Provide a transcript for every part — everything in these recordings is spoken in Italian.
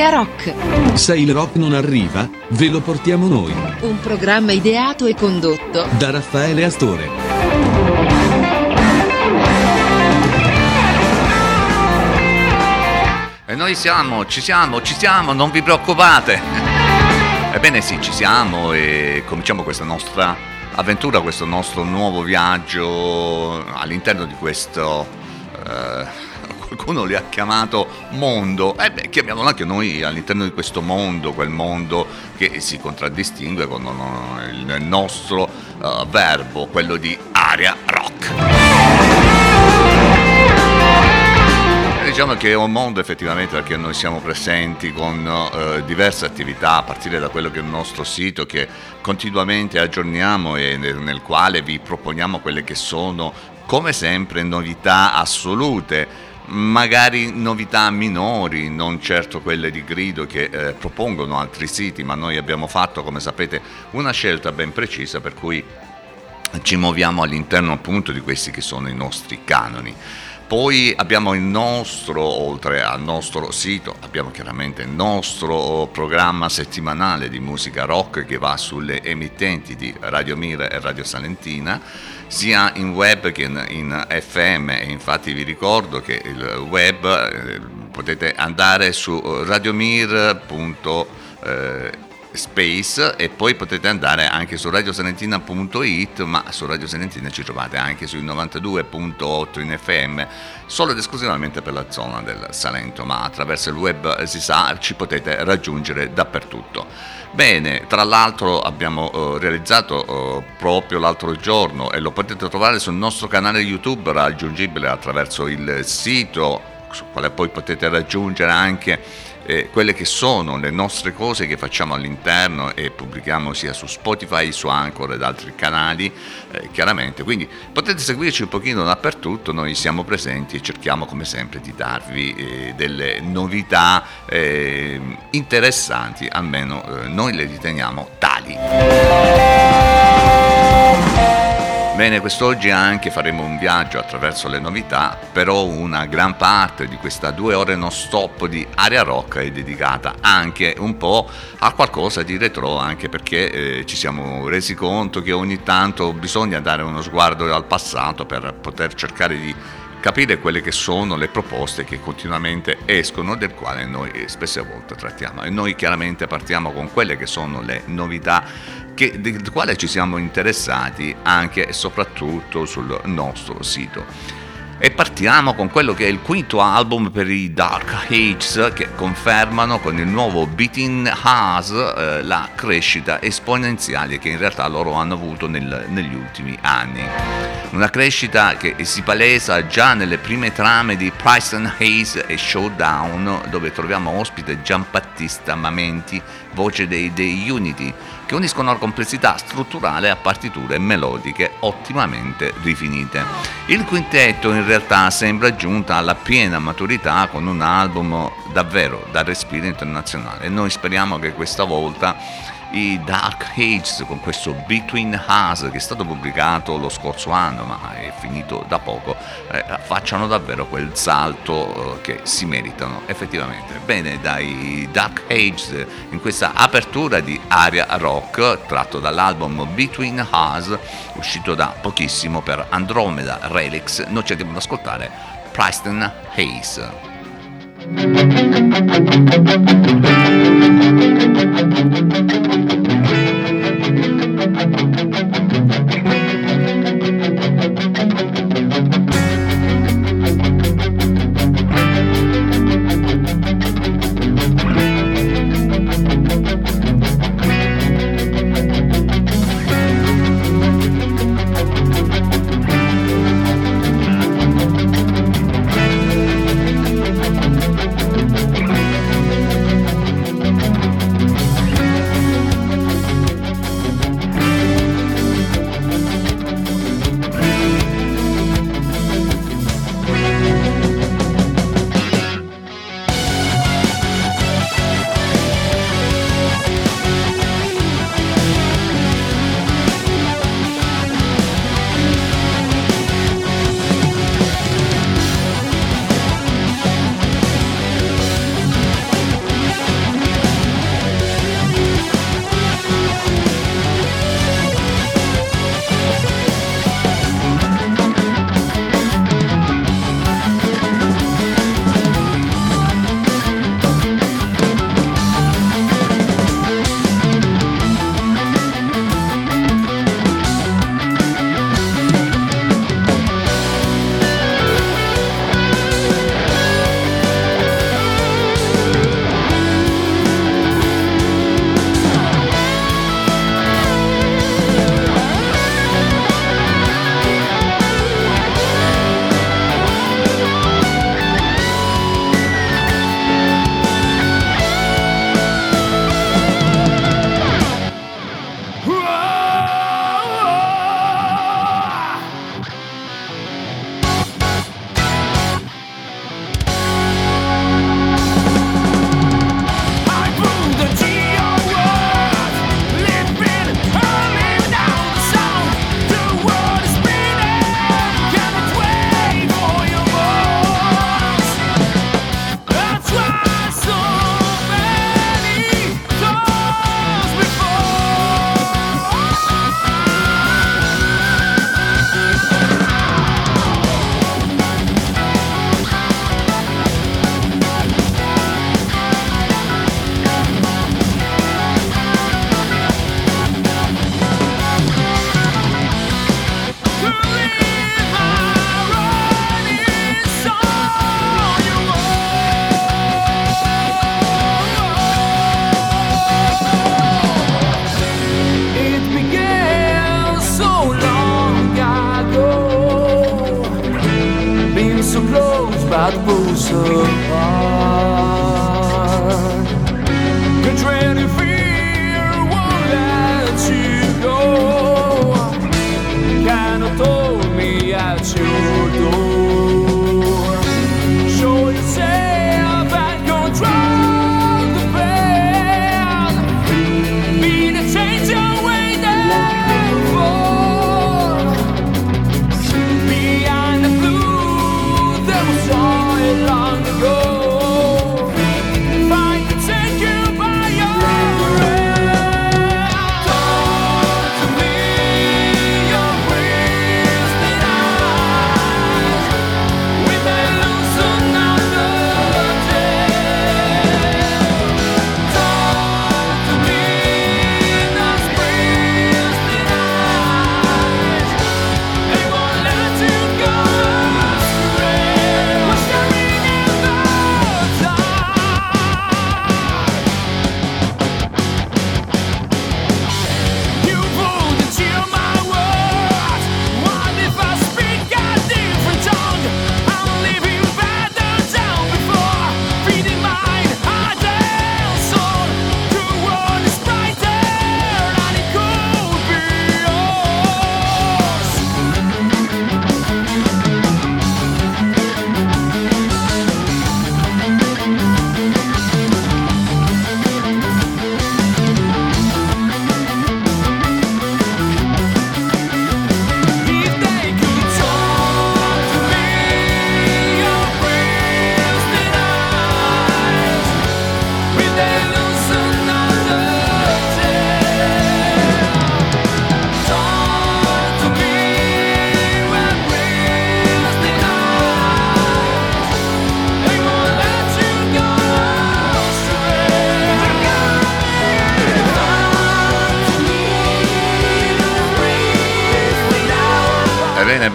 Area Rock. Se il rock non arriva, ve lo portiamo noi. Un programma ideato e condotto da Raffaele Astore. E noi siamo, ci siamo, ci siamo, non vi preoccupate. Ebbene sì, ci siamo e cominciamo questa nostra avventura, questo nostro nuovo viaggio all'interno di questo... Eh, qualcuno li ha chiamato mondo, e eh beh, chiamiamolo anche noi all'interno di questo mondo, quel mondo che si contraddistingue con il nostro uh, verbo, quello di aria rock. Diciamo che è un mondo effettivamente perché noi siamo presenti con uh, diverse attività a partire da quello che è il nostro sito che continuamente aggiorniamo e nel, nel quale vi proponiamo quelle che sono come sempre novità assolute magari novità minori, non certo quelle di grido che eh, propongono altri siti, ma noi abbiamo fatto, come sapete, una scelta ben precisa per cui ci muoviamo all'interno appunto di questi che sono i nostri canoni. Poi abbiamo il nostro, oltre al nostro sito, abbiamo chiaramente il nostro programma settimanale di musica rock che va sulle emittenti di Radio Mira e Radio Salentina sia in web che in, in FM e infatti vi ricordo che il web eh, potete andare su radiomir.space e poi potete andare anche su radiosalentina.it ma su Radio Salentina ci trovate anche sui 92.8 in FM solo ed esclusivamente per la zona del Salento ma attraverso il web si sa ci potete raggiungere dappertutto. Bene, tra l'altro abbiamo uh, realizzato uh, proprio l'altro giorno e lo potete trovare sul nostro canale YouTube raggiungibile attraverso il sito, sul quale poi potete raggiungere anche eh, quelle che sono le nostre cose che facciamo all'interno e pubblichiamo sia su Spotify, su Anchor ed altri canali, eh, chiaramente. Quindi potete seguirci un pochino dappertutto, noi siamo presenti e cerchiamo come sempre di darvi eh, delle novità eh, interessanti, almeno eh, noi le riteniamo tali. Bene, quest'oggi anche faremo un viaggio attraverso le novità, però una gran parte di questa due ore non stop di Aria Rock è dedicata anche un po' a qualcosa di retro, anche perché eh, ci siamo resi conto che ogni tanto bisogna dare uno sguardo al passato per poter cercare di capire quelle che sono le proposte che continuamente escono, del quale noi spesse volte trattiamo. E noi chiaramente partiamo con quelle che sono le novità che, del quale ci siamo interessati anche e soprattutto sul nostro sito. E partiamo con quello che è il quinto album per i Dark Ages che confermano con il nuovo Beating Has eh, la crescita esponenziale che in realtà loro hanno avuto nel, negli ultimi anni. Una crescita che si palesa già nelle prime trame di Preston Hayes e Showdown dove troviamo ospite Giambattista Mamenti, voce dei, dei Unity che uniscono la complessità strutturale a partiture melodiche ottimamente rifinite. Il quintetto in realtà sembra giunta alla piena maturità con un album davvero da respiro internazionale noi speriamo che questa volta i Dark Ages con questo Between Us che è stato pubblicato lo scorso anno ma è finito da poco eh, facciano davvero quel salto eh, che si meritano effettivamente. Bene dai Dark Ages in questa apertura di Aria Rock tratto dall'album Between Us uscito da pochissimo per Andromeda Relix noi ci andiamo ad ascoltare Preston Hayes.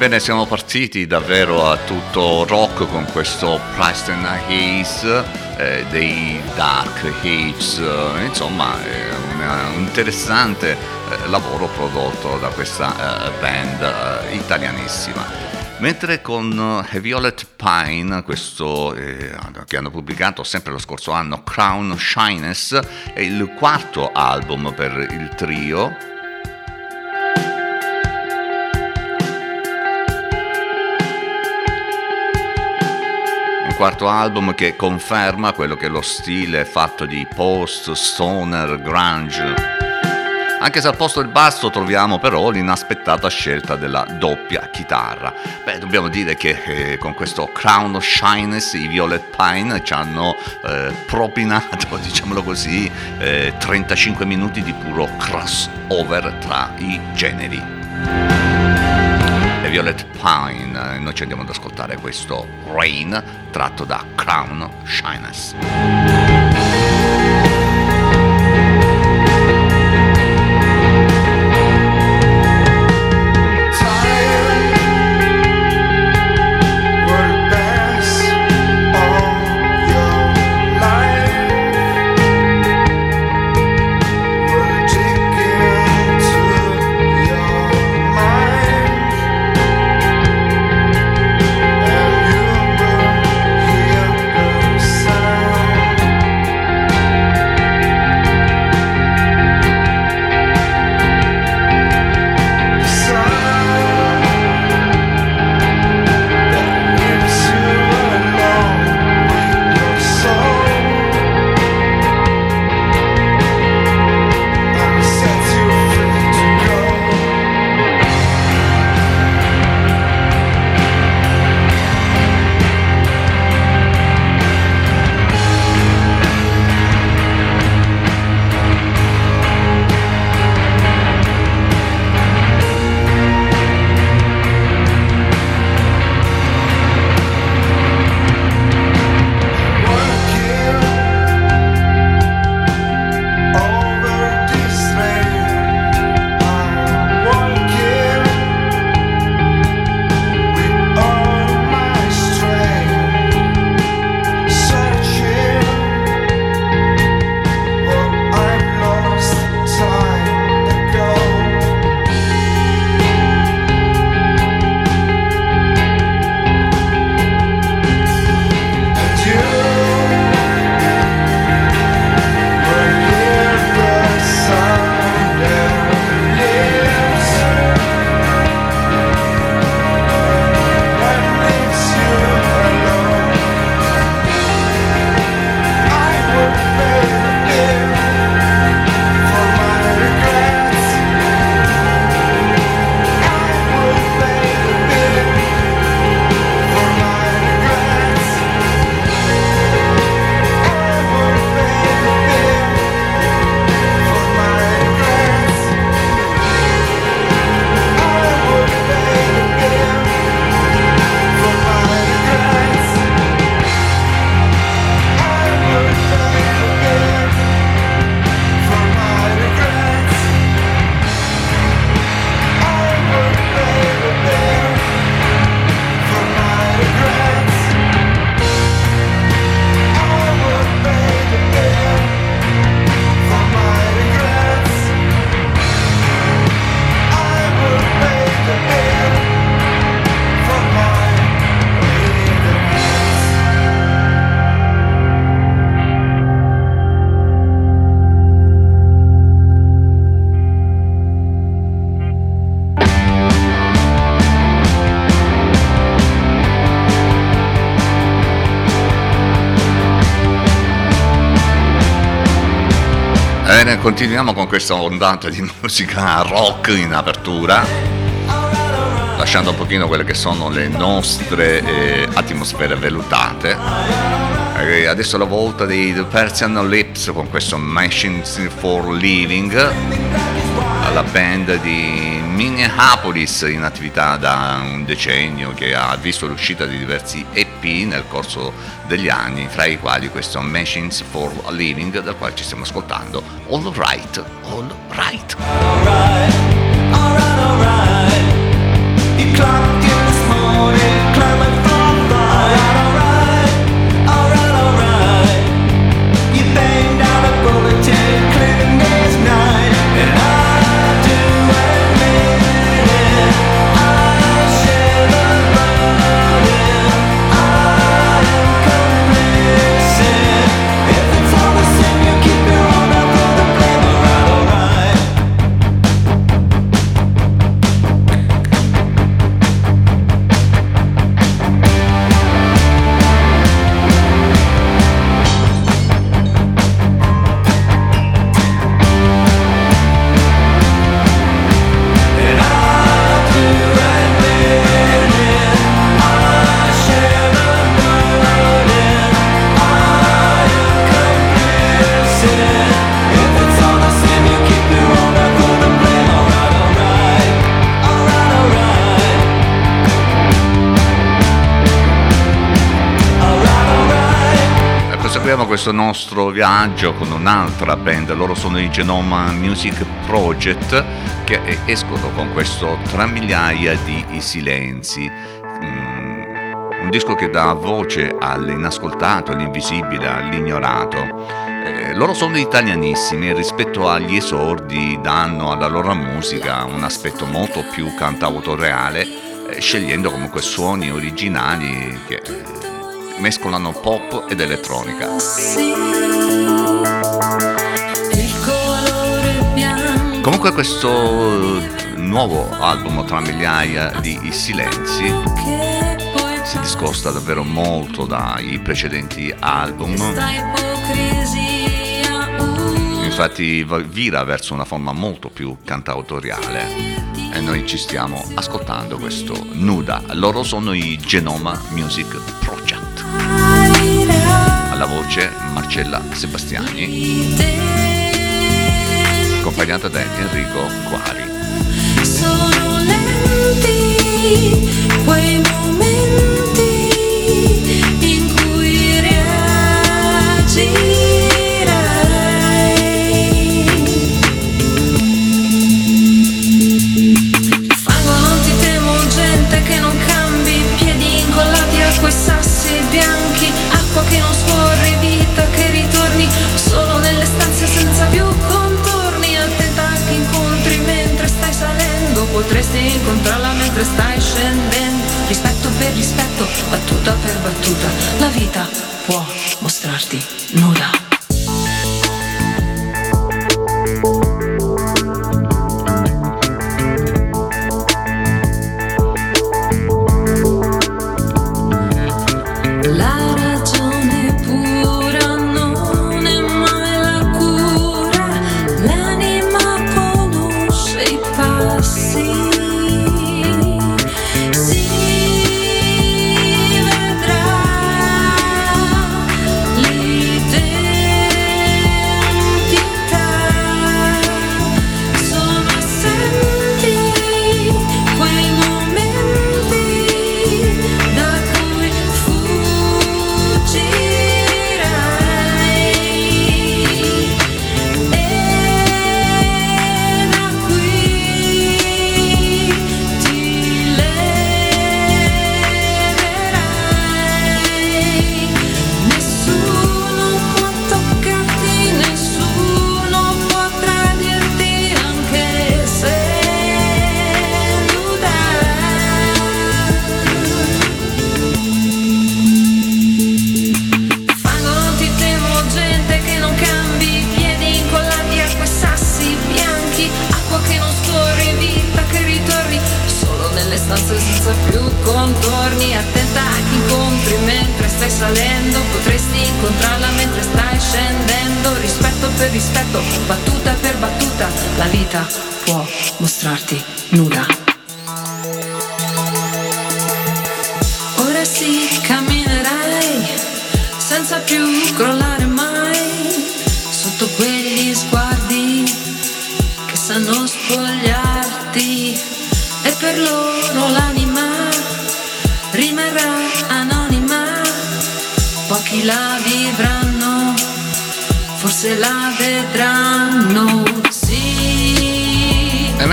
Ebbene, siamo partiti davvero a tutto rock con questo Preston Hayes eh, dei Dark Age, eh, insomma è una- un interessante eh, lavoro prodotto da questa eh, band eh, italianissima. Mentre con eh, Violet Pine, questo eh, che hanno pubblicato sempre lo scorso anno, Crown Shyness, è il quarto album per il trio, quarto album che conferma quello che è lo stile fatto di post, stoner, grunge. Anche se al posto del basso troviamo però l'inaspettata scelta della doppia chitarra. Beh, dobbiamo dire che eh, con questo Crown of Shyness i Violet Pine ci hanno eh, propinato, diciamolo così, eh, 35 minuti di puro crossover tra i generi. The Violet Pine, eh, noi ci andiamo ad ascoltare questo Rain tratto da Crown Shyness. Bene, continuiamo con questa ondata di musica rock in apertura, lasciando un pochino quelle che sono le nostre eh, atmosfere velutate. E adesso è la volta dei The Persian Lips con questo Machines for Living, la band di Minneapolis in attività da un decennio che ha visto l'uscita di diversi EP nel corso degli anni, fra i quali questo Machines for Living, dal quale ci stiamo ascoltando All Right, All Right. E questo nostro viaggio con un'altra band, loro sono i Genoma Music Project che escono con questo Tra migliaia di silenzi. Mm, un disco che dà voce all'inascoltato, all'invisibile, all'ignorato. Eh, loro sono italianissimi e rispetto agli esordi danno alla loro musica un aspetto molto più cantautoriale, eh, scegliendo comunque suoni originali che eh, mescolano pop ed elettronica. Comunque questo nuovo album tra migliaia di silenzi si discosta davvero molto dai precedenti album. Infatti vira verso una forma molto più cantautoriale e noi ci stiamo ascoltando questo Nuda. Loro sono i Genoma Music Project. Alla voce Marcella Sebastiani, accompagnata da Enrico Quari. Potresti incontrarla mentre stai scendendo, rispetto per rispetto, battuta per battuta, la vita può mostrarti nuda.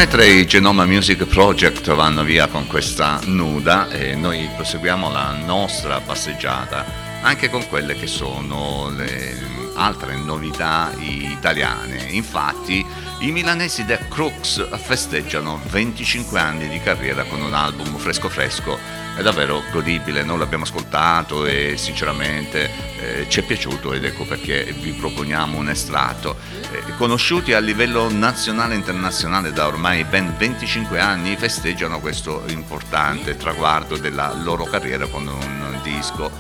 Mentre i Genoma Music Project vanno via con questa nuda e noi proseguiamo la nostra passeggiata anche con quelle che sono le altre novità italiane. Infatti i milanesi The Crooks festeggiano 25 anni di carriera con un album fresco fresco, è davvero godibile, noi l'abbiamo ascoltato e sinceramente eh, ci è piaciuto ed ecco perché vi proponiamo un estratto. Eh, conosciuti a livello nazionale e internazionale da ormai ben 25 anni, festeggiano questo importante traguardo della loro carriera con un disco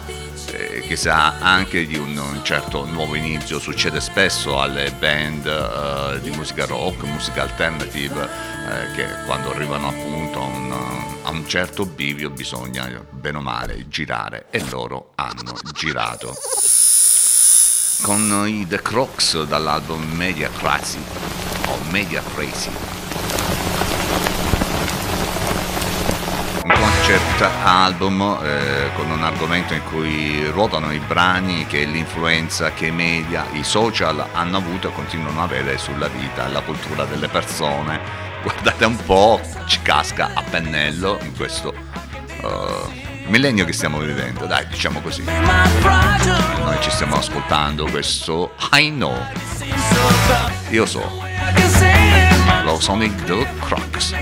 eh, che sa anche di un, certo nuovo inizio, succede spesso alle band eh, di musica rock, musica alternative, eh, che quando arrivano appunto a un, a un certo bivio bisogna bene o male girare e loro hanno girato. Con i The Crocs dall'album Media Crazy o Media Crazy. Un concept album eh, con un argomento in cui ruotano i brani che l'influenza che i media, i social hanno avuto e continuano ad avere sulla vita e la cultura delle persone. Guardate un po', ci casca a pennello in questo eh, millennio che stiamo vivendo, dai, diciamo così. Noi ci stiamo ascoltando questo I Know. Io so. Lo sono i The Crocs.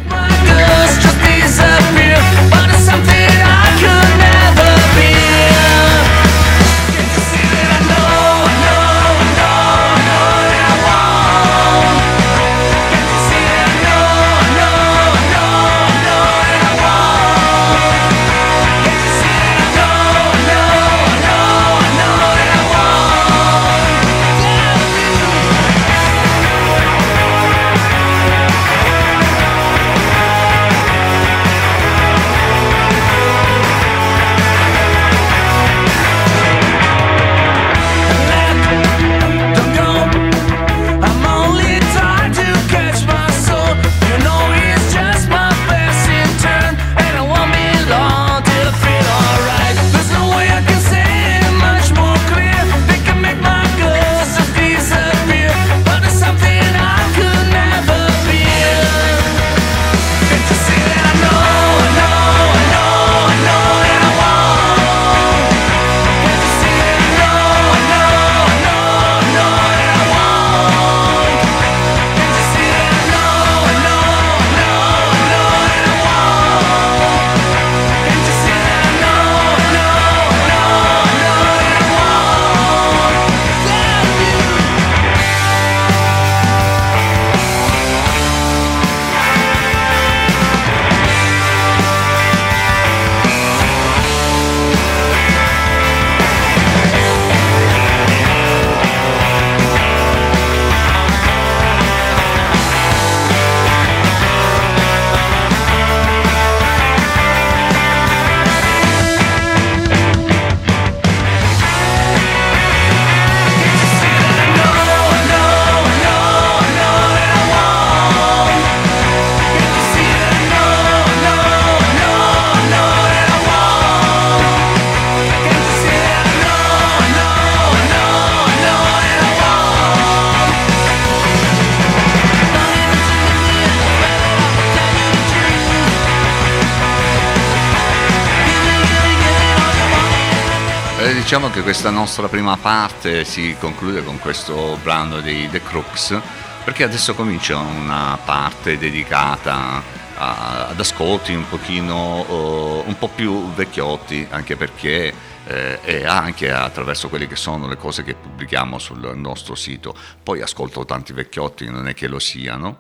Diciamo che questa nostra prima parte si conclude con questo brano dei The Crooks, perché adesso comincia una parte dedicata a- ad ascolti un pochino, eh, un po' più vecchiotti, anche perché eh, e anche attraverso quelle che sono le cose che pubblichiamo sul nostro sito. Poi ascolto tanti vecchiotti, non è che lo siano.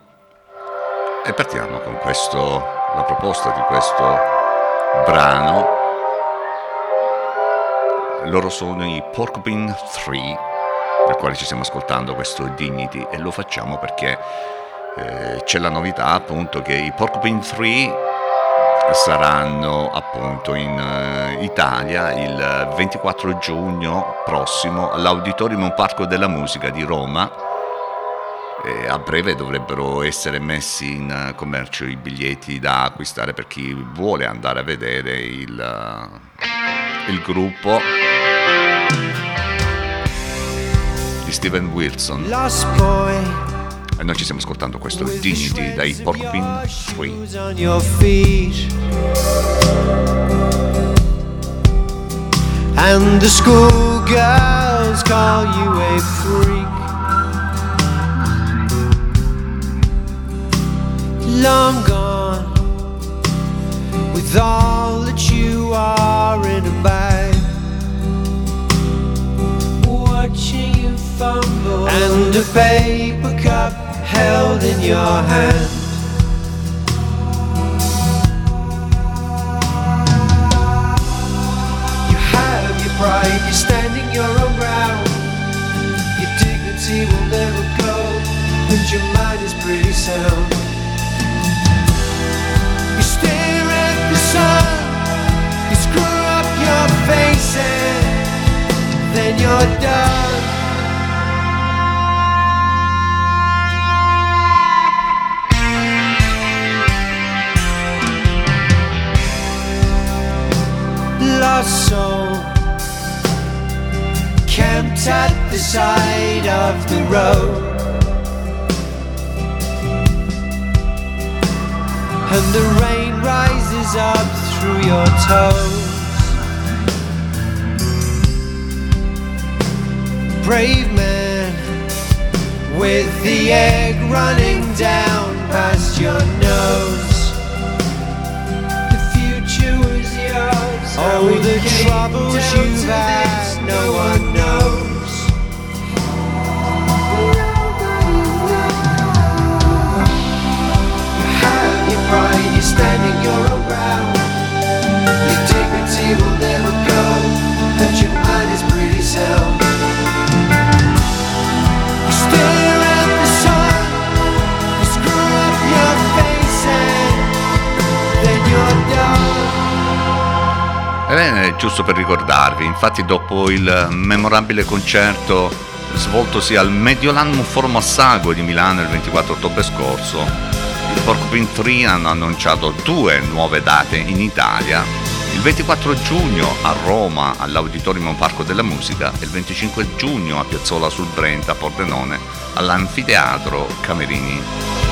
E partiamo con questo, la proposta di questo brano loro sono i Porcupine 3, per quale ci stiamo ascoltando questo Dignity e lo facciamo perché eh, c'è la novità appunto che i Porcupine 3 saranno appunto in eh, Italia il 24 giugno prossimo all'Auditorium Parco della Musica di Roma. E a breve dovrebbero essere messi in commercio i biglietti da acquistare per chi vuole andare a vedere il, eh, il gruppo di Steven Wilson. E noi ci stiamo ascoltando questo Dignity dai Porcupine 3. Shoes on your feet. And the schoolgirls call you a freak. Long gone with all that you are in a and a paper cup held in your hand. You have your pride, you're standing your own ground. Your dignity will never go, and your mind is pretty sound. You stare at the sun, you screw up your face, and then you're done. Lost soul camped at the side of the road. And the rain rises up through your toes. Brave man with the egg running down past your nose. Yours. Oh, the troubles you've had, no one knows. You have your pride, you're standing your own ground. Your dignity will never Ebbene, giusto per ricordarvi, infatti dopo il memorabile concerto svoltosi al Mediolanum Forum Assago di Milano il 24 ottobre scorso, i Porcupine 3 hanno annunciato due nuove date in Italia, il 24 giugno a Roma all'Auditorium Parco della Musica e il 25 giugno a Piazzola sul Brenta a Pordenone all'Anfiteatro Camerini.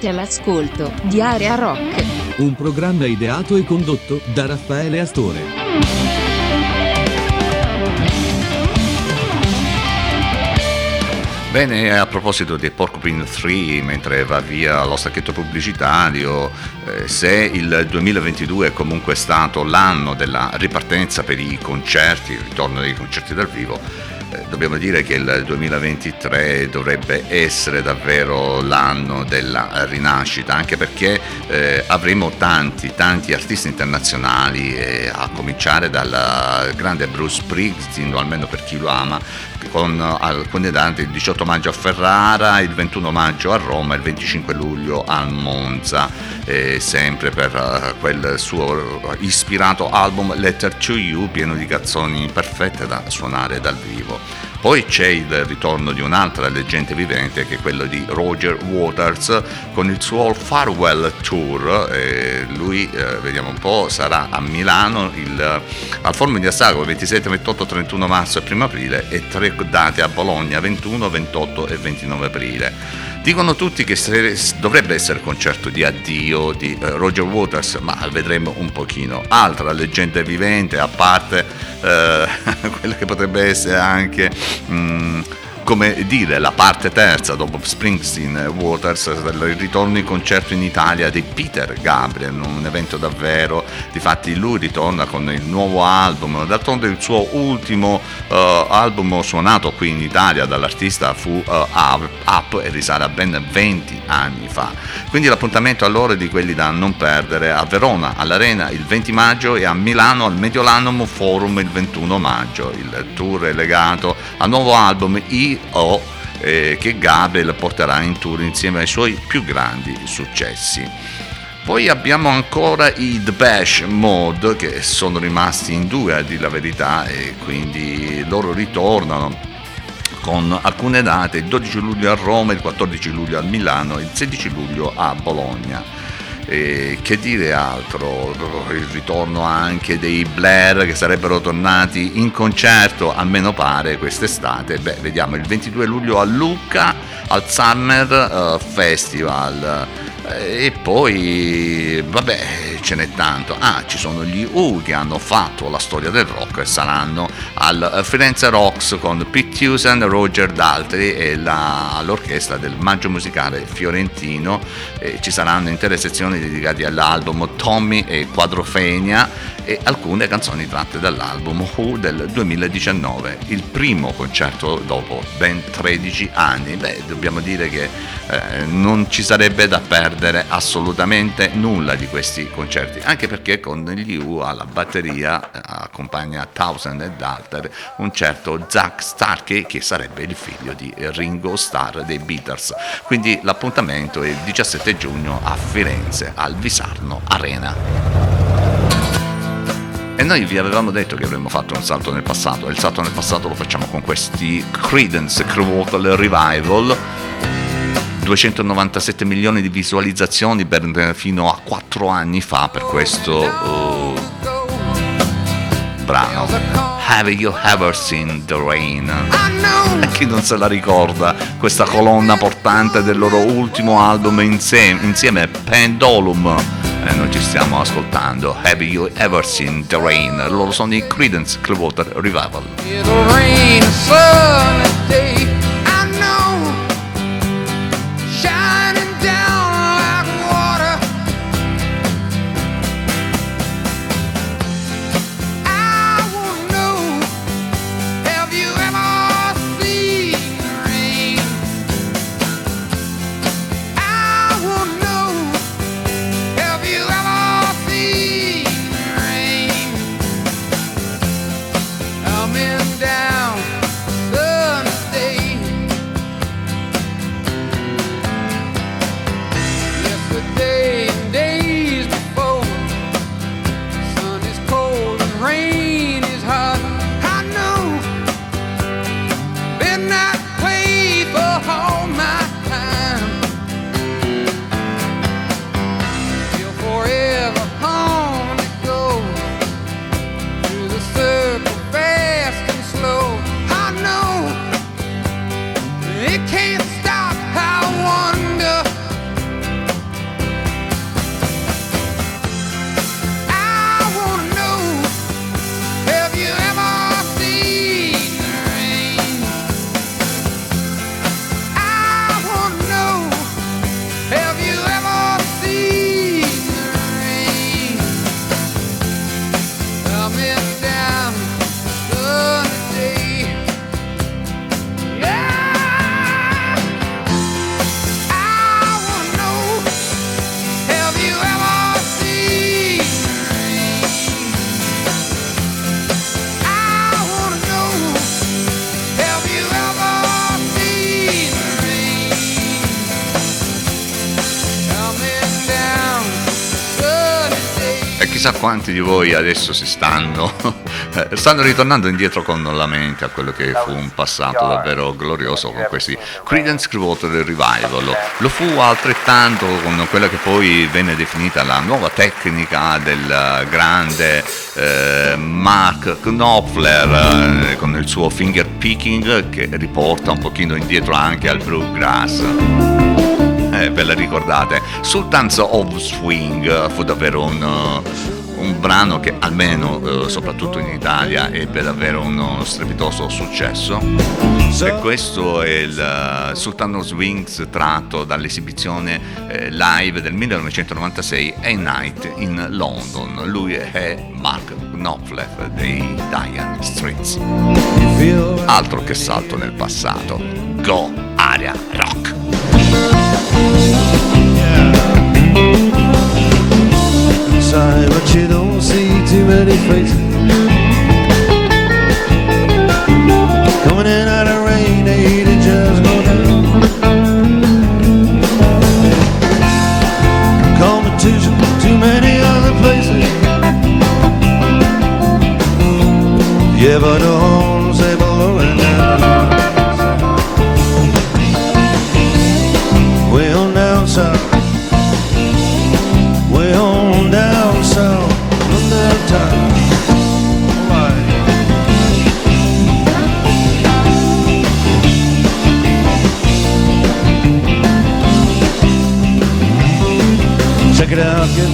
Siete all'ascolto di Area Rock. Un programma ideato e condotto da Raffaele Astore. Bene, a proposito di Porcupine 3, mentre va via lo stacchetto pubblicitario, eh, se il 2022 è comunque stato l'anno della ripartenza per i concerti, il ritorno dei concerti dal vivo, dobbiamo dire che il 2023 dovrebbe essere davvero l'anno della rinascita, anche perché eh, avremo tanti, tanti artisti internazionali, eh, a cominciare dal grande Bruce Springsteen, o almeno per chi lo ama, con alcune date il 18 maggio a Ferrara, il 21 maggio a Roma, il 25 luglio a Monza, eh, sempre per eh, quel suo ispirato album Letter to You, pieno di canzoni perfette da suonare dal vivo. Poi c'è il ritorno di un'altra leggenda vivente che è quello di Roger Waters con il suo Farewell Tour. Eh, lui, eh, vediamo un po', sarà a Milano il, al Forum di Assago il 27, 28, 31 marzo e 1 aprile e tre date a Bologna 21, 28 e 29 aprile. Dicono tutti che dovrebbe essere concerto di addio di eh, Roger Waters, ma vedremo un pochino. Altra leggenda vivente, a parte eh, quella che potrebbe essere anche... mm, come dire, la parte terza dopo Springsteen Waters del ritorno in concerto in Italia di Peter Gabriel, un evento davvero, difatti lui ritorna con il nuovo album, d'altronde il suo ultimo eh, album suonato qui in Italia dall'artista fu eh, Up, e risale a ben 20 anni fa. Quindi l'appuntamento allora è di quelli da non perdere a Verona, all'Arena il 20 maggio e a Milano al Mediolanum Forum il 21 maggio. Il tour è legato al nuovo album I.O. eh, che Gabriel porterà in tour insieme ai suoi più grandi successi. Poi abbiamo ancora i The Bash Mode che sono rimasti in due a dire la verità e quindi loro ritornano con alcune date, il 12 luglio a Roma, il 14 luglio a Milano e il 16 luglio a Bologna. E che dire altro? Il ritorno anche dei Blair che sarebbero tornati in concerto, almeno pare, quest'estate. Beh, vediamo il 22 luglio a Lucca al Summer eh, Festival. Eh, E poi, vabbè, ce n'è tanto. Ah, ci sono gli U che hanno fatto la storia del rock e saranno al eh, Firenze Rocks con Pete Hewson, Roger Daltrey e la- l'orchestra del Maggio Musicale Fiorentino. E ci saranno intere sezioni dedicate all'album Tommy e Quadrofenia e alcune canzoni tratte dall'album Who del 2019, il primo concerto dopo ben 13 anni. Beh, dobbiamo dire che eh, non ci sarebbe da perdere assolutamente nulla di questi concerti, anche perché con gli U alla batteria eh, accompagna Thousand e Dalter un certo Zack Starkey che sarebbe il figlio di Ringo Starr dei Beatles. Quindi l'appuntamento è il 17 giugno a Firenze al Visarno Arena. E noi vi avevamo detto che avremmo fatto un salto nel passato, e il salto nel passato lo facciamo con questi Credence Clearwater Revival. 297 milioni di visualizzazioni per- fino a 4 anni fa per questo uh, brano. Have you ever seen the rain? E chi non se la ricorda, questa colonna portante del loro ultimo album insieme, insieme Pendulum. E noi ci stiamo ascoltando. Have you ever seen the rain? Loro sono i Credence Clearwater Revival. It'll rain a sunny day. Quanti di voi adesso si stanno, stanno ritornando indietro con la mente a quello che fu un passato davvero glorioso con questi Credence Clearwater Revival. Lo fu altrettanto con quella che poi venne definita la nuova tecnica del grande eh, Mark Knopfler eh, con il suo finger picking che riporta un pochino indietro anche al bluegrass. Eh, ve la ricordate? Sultans of Swing fu davvero un, un brano che almeno, uh, soprattutto in Italia, ebbe davvero uno strepitoso successo. E questo è il uh, Sultan of Swings tratto dall'esibizione eh, live del 1996 A Night in London. Lui è Mark Knopfler dei Dire Streets. Altro che salto nel passato. Go Aria Rock! But you don't see too many faces. Coming in out of rain, they just go down. Competition, too many other places.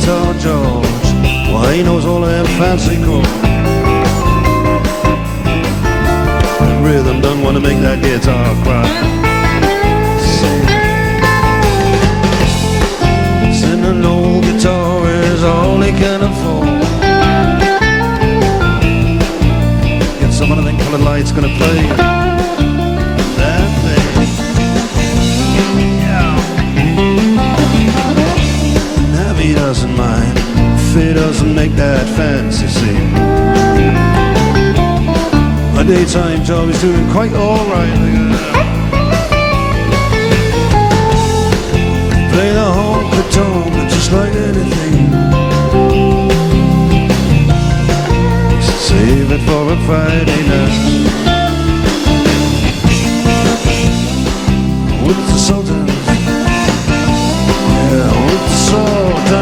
Guitar George. Well, he knows all them fancy chords. Rhythm don't want to make that guitar cry. Sing. An old guitar is all he can afford. Get some of them colored lights gonna play My daytime job is doing quite alright. Play the honky tonk just like anything. Save it for a Friday night. With the Sultans. Yeah, with the Sultans.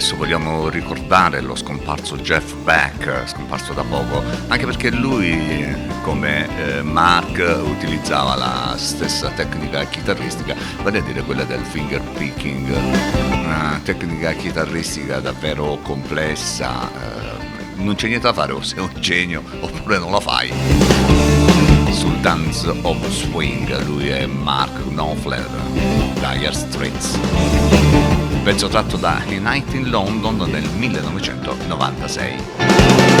Adesso vogliamo ricordare lo scomparso Jeff Beck, scomparso da poco, anche perché lui, come eh, Mark, utilizzava la stessa tecnica chitarristica, vale a dire quella del finger picking, una tecnica chitarristica davvero complessa, eh, non c'è niente da fare, o sei un genio oppure non la fai. Sultans of Swing, lui è Mark Knopfler, Dire Straits pezzo tratto da A Night in London nel 1996.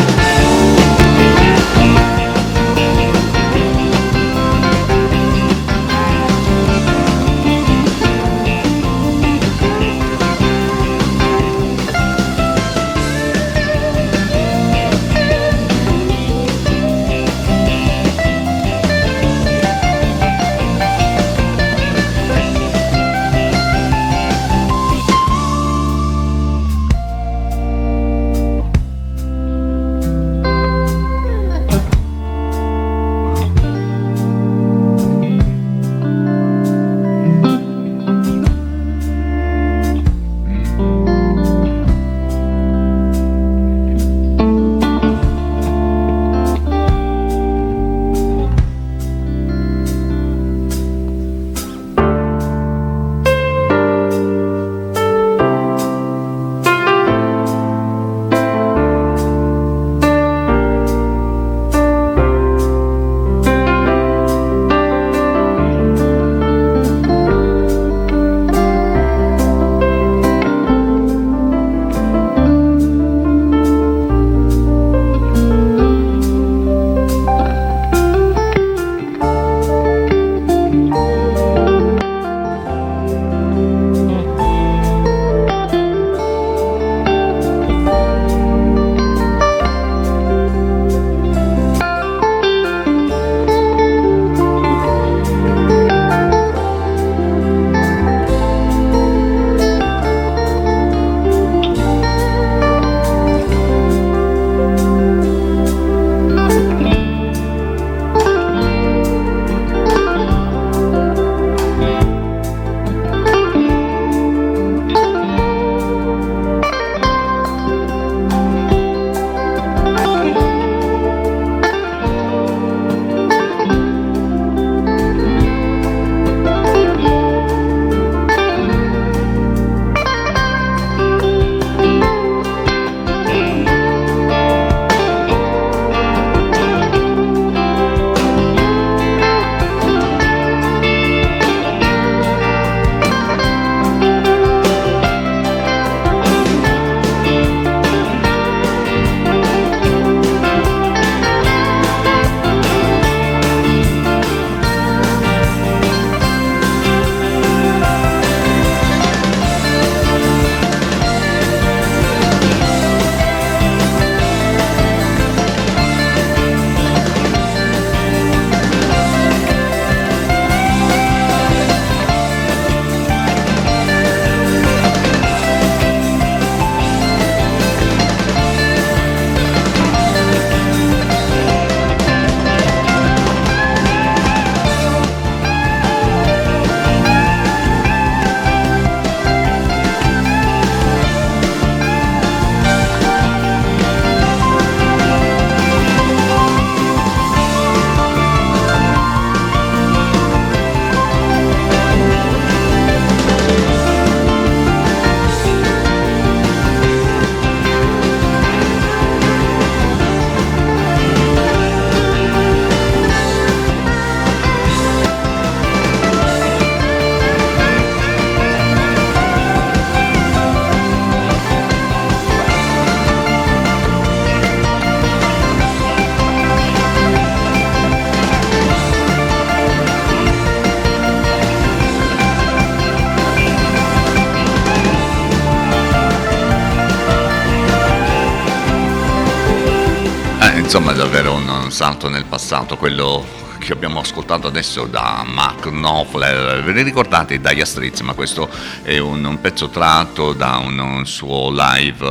Un salto nel passato, quello che abbiamo ascoltato adesso da Mark Knopfler. Ve ne ricordate Dire Straits, ma questo è un, un pezzo tratto da un, un suo live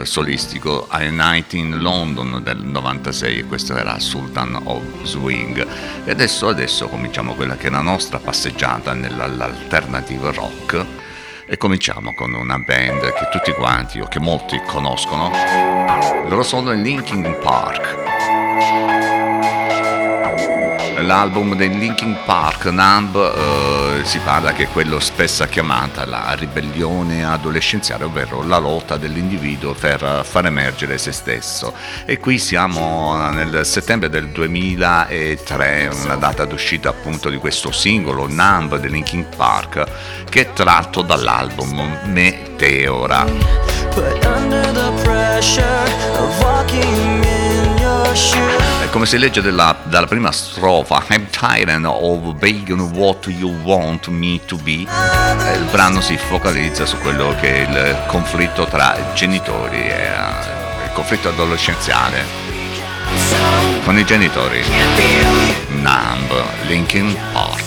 eh, solistico A Night in London del 96 e questo era Sultan of Swing. E adesso, adesso cominciamo quella che è la nostra passeggiata nell'alternative rock. E cominciamo con una band che tutti quanti o che molti conoscono. Loro sono i Linkin Park. L'album dei Linkin Park, Numb, eh, si parla che è quello spesso chiamata la ribellione adolescenziale, ovvero la lotta dell'individuo per far emergere se stesso. E qui siamo nel settembre del 2003, una data d'uscita appunto di questo singolo Numb dei Linkin Park, che è tratto dall'album Meteora. But under the pressure of walking in your shoes. Come si legge dalla, dalla prima strofa, I'm tired of being what you want me to be, eh, il brano si focalizza su quello che è il conflitto tra genitori, e, eh, il conflitto adolescenziale con i genitori. Numb, Linkin Park.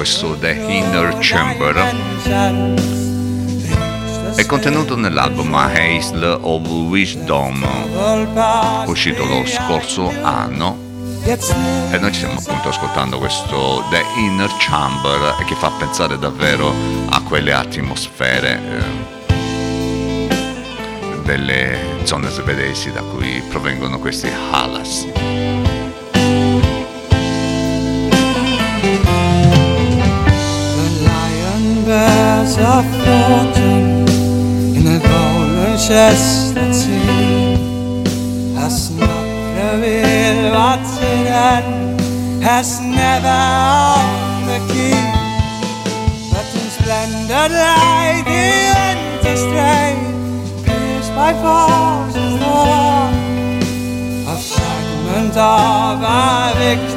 Questo The Inner Chamber, è contenuto nell'album A Hazel of Wisdom, uscito lo scorso anno e noi ci stiamo appunto ascoltando questo The Inner Chamber che fa pensare davvero a quelle atmosfere eh, delle zone svedesi da cui provengono questi Halas. As are falling in a golden tid Her snabler vil være til den has never on the key But in splendor light the endless Pierced by forces of war fragment of a. victory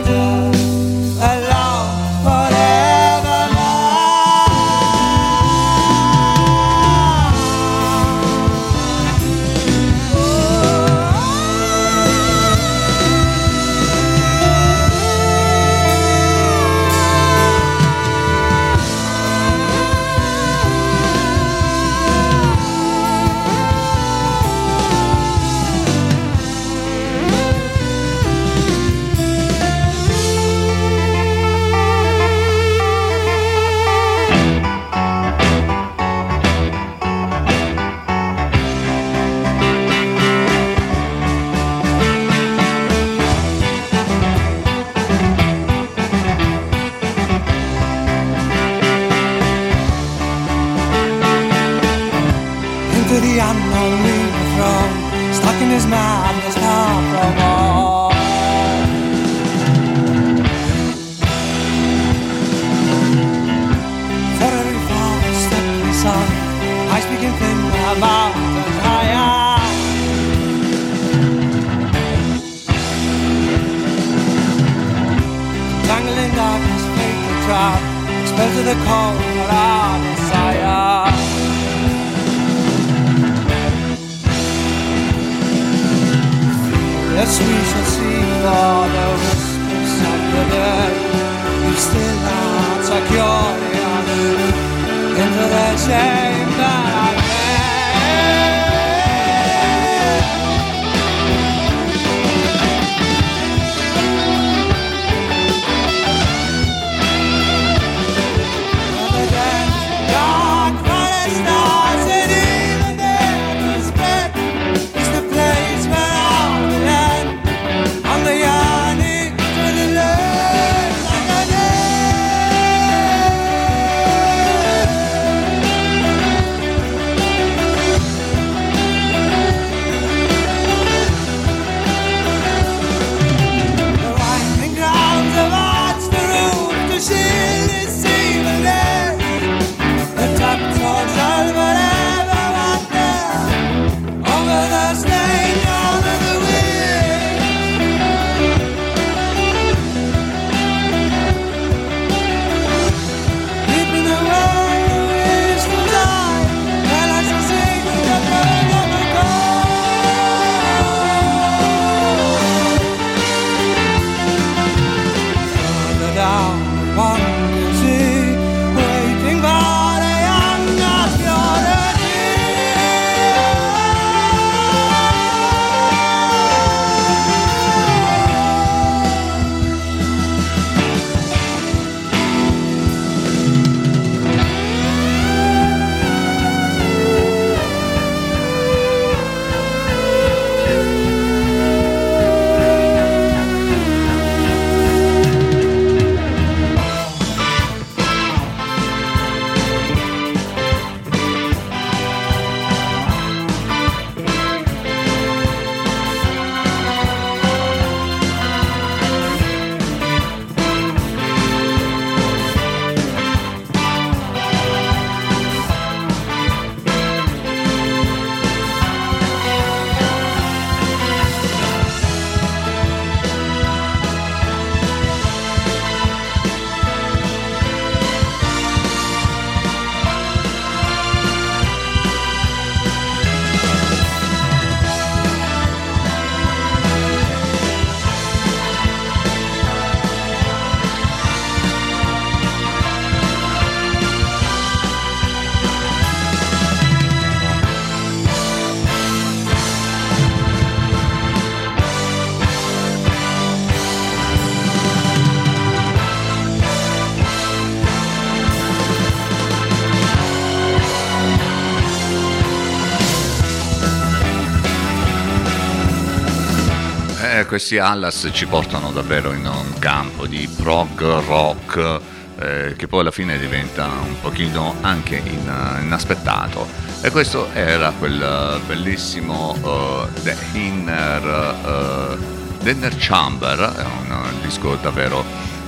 questi Allas ci portano davvero in un campo di prog rock eh, che poi alla fine diventa un pochino anche in- inaspettato. E questo era quel eh, bellissimo eh, The Inner, eh, The Inner Chamber, è un eh, disco davvero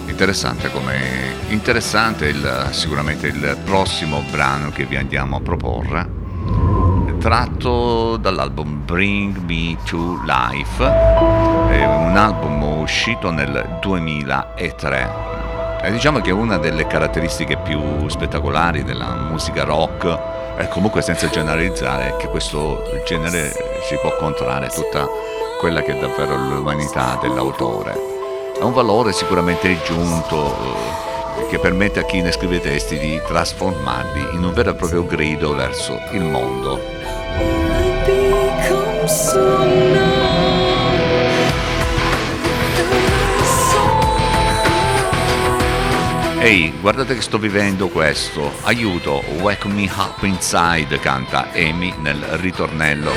interessante come interessante il- sicuramente il prossimo brano che vi andiamo a proporre tratto dall'album Bring Me to Life, è un album uscito nel 2003. E diciamo che una delle caratteristiche più spettacolari della musica rock, e comunque senza generalizzare, è che questo genere si può contrarre tutta quella che è davvero l'umanità dell'autore. Ha un valore sicuramente giunto eh, che permette a chi ne scrive testi di trasformarli in un vero e proprio grido verso il mondo. Ehi, guardate che sto vivendo questo. Aiuto, wake me up inside, canta Amy nel ritornello.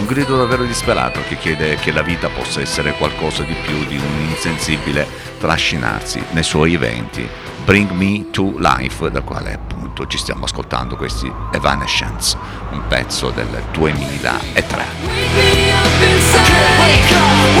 Un grido davvero disperato che chiede che la vita possa essere qualcosa di più di un insensibile trascinarsi nei suoi eventi. Bring me to life, dal quale appunto ci stiamo ascoltando questi Evanescence, un pezzo del 2003. Become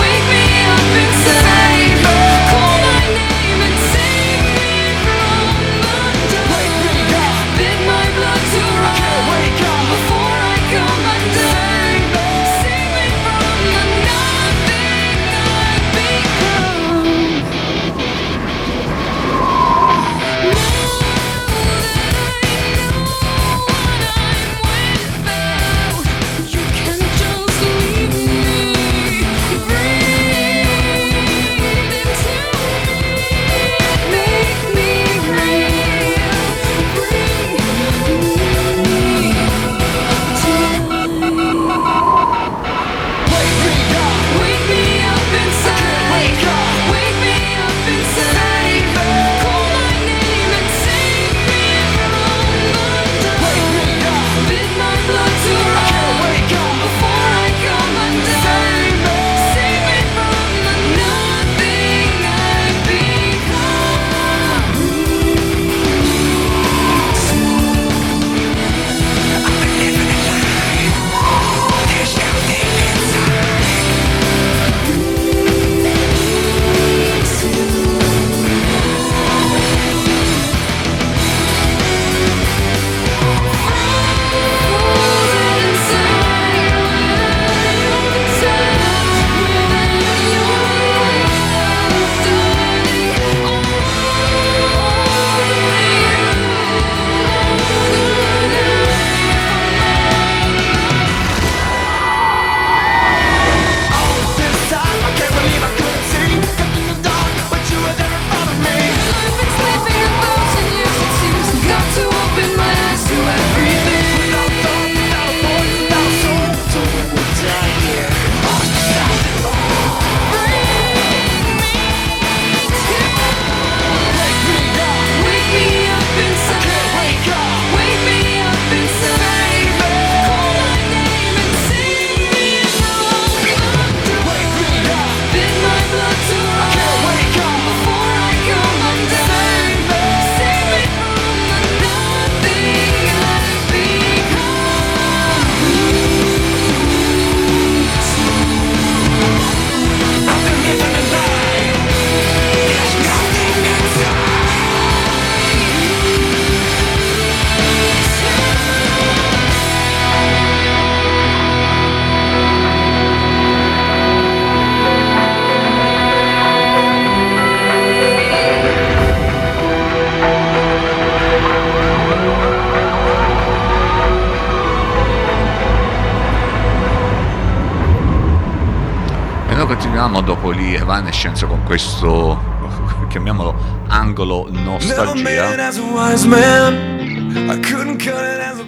Evanescence con questo, chiamiamolo angolo nostalgia,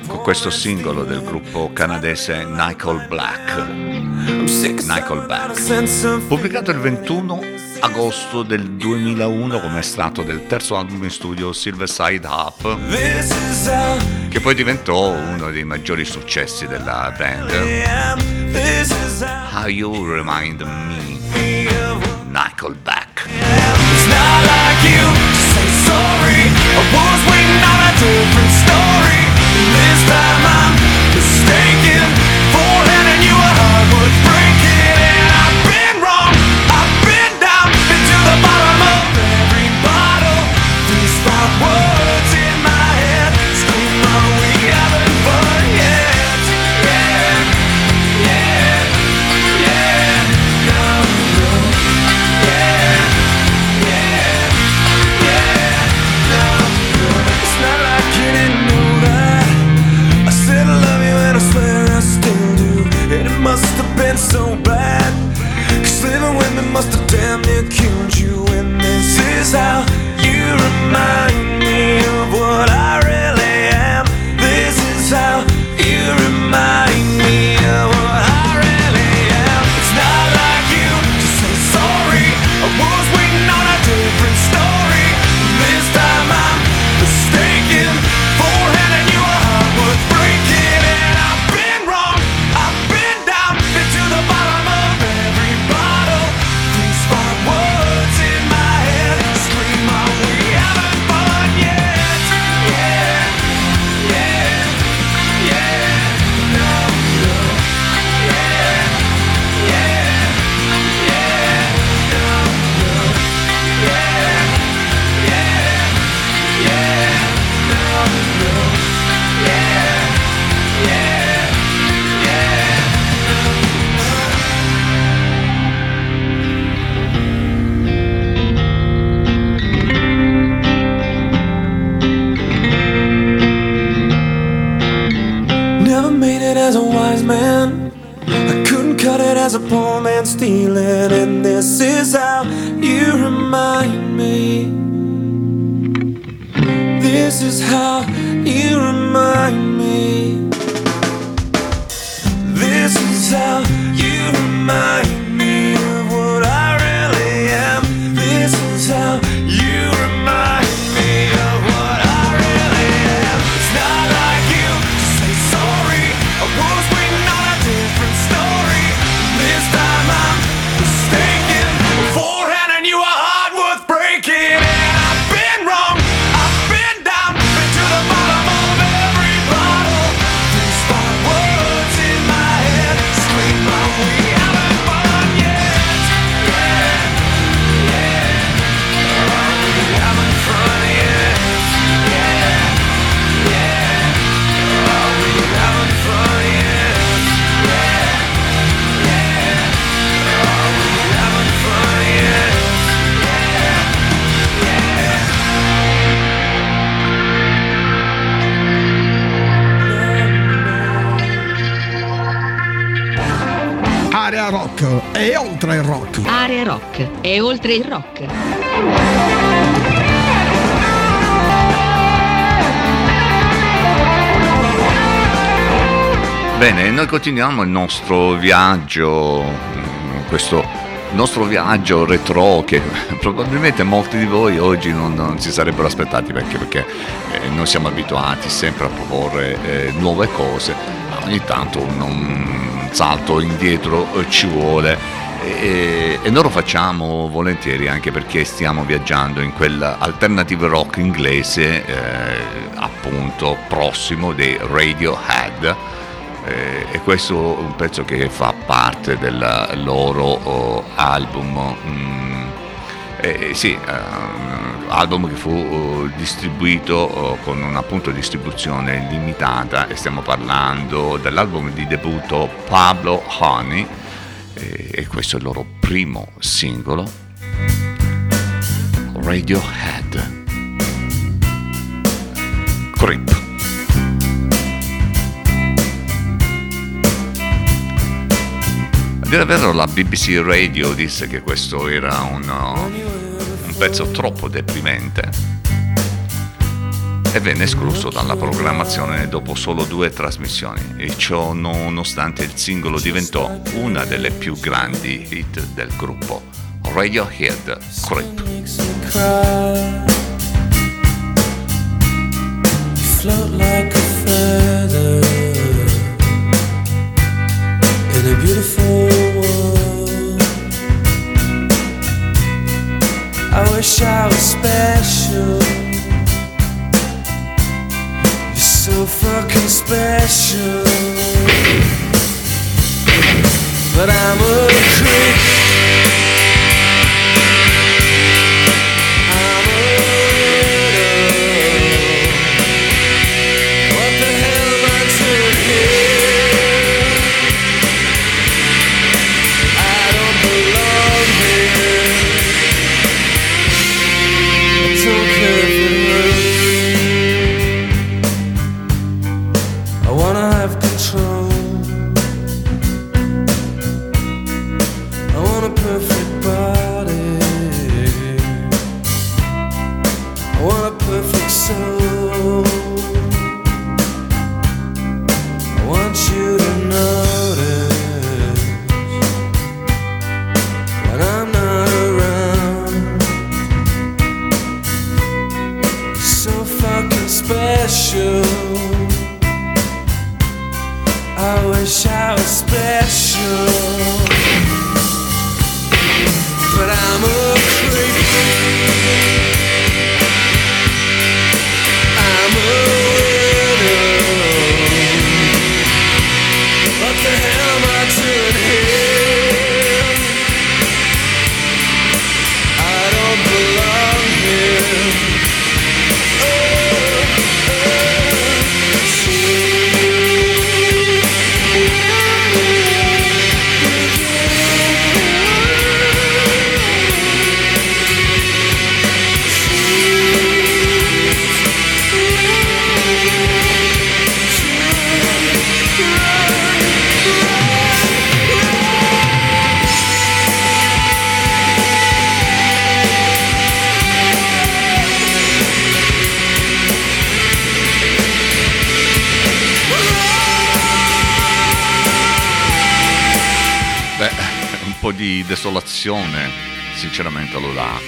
con questo singolo del gruppo canadese Nickel Black. Nickelback. Pubblicato il 21 agosto del 2001 come estratto del terzo album in studio Silver Side Up, che poi diventò uno dei maggiori successi della band. How You Remind Me, Michael Beck. mistaken. Rock e oltre il rock. Bene, noi continuiamo il nostro viaggio, mm, questo nostro viaggio retro che probabilmente molti di voi oggi non, non si sarebbero aspettati perché, perché eh, noi siamo abituati sempre a proporre eh, nuove cose, ma ogni tanto un, un salto indietro eh, ci vuole e, e noi lo facciamo volentieri anche perché stiamo viaggiando in quell'alternative rock inglese eh, appunto prossimo dei Radiohead. Eh, e questo è un pezzo che fa parte del loro oh, album mm, eh, sì, eh, album che fu oh, distribuito oh, con una appunto distribuzione limitata. E stiamo parlando dell'album di debutto Pablo Honey eh, e questo è il loro primo singolo Radiohead. Creep A dire vero la BBC Radio disse che questo era un, un pezzo troppo deprimente e venne escluso dalla programmazione dopo solo due trasmissioni e ciò nonostante il singolo diventò una delle più grandi hit del gruppo Radiohead Creep. in a beautiful world. I wish I was special. Fucking special. But I'm a creep. Special. Sinceramente lo dà.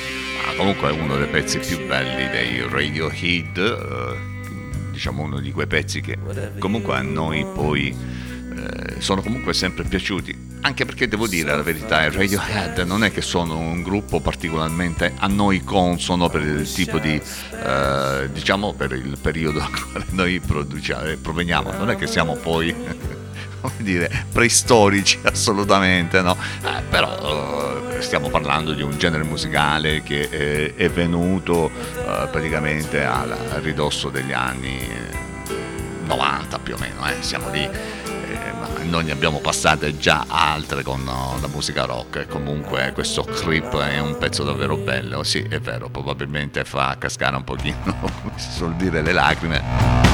Ma comunque uno dei pezzi più belli dei Radiohead, eh, diciamo uno di quei pezzi che comunque a noi poi eh, sono comunque sempre piaciuti. Anche perché devo dire la verità, i Radiohead non è che sono un gruppo particolarmente a noi consono per il tipo di, eh, diciamo, per il periodo al quale noi eh, proveniamo. Non è che siamo poi come dire, preistorici assolutamente, no? Eh, però stiamo parlando di un genere musicale che eh, è venuto eh, praticamente al, ridosso degli anni eh, 90 più o meno, eh, siamo lì. eh, noi ne abbiamo passate già altre con eh, la musica rock e comunque questo creep è un pezzo davvero bello, sì è vero, probabilmente fa cascare un pochino, come si suol dire, le lacrime.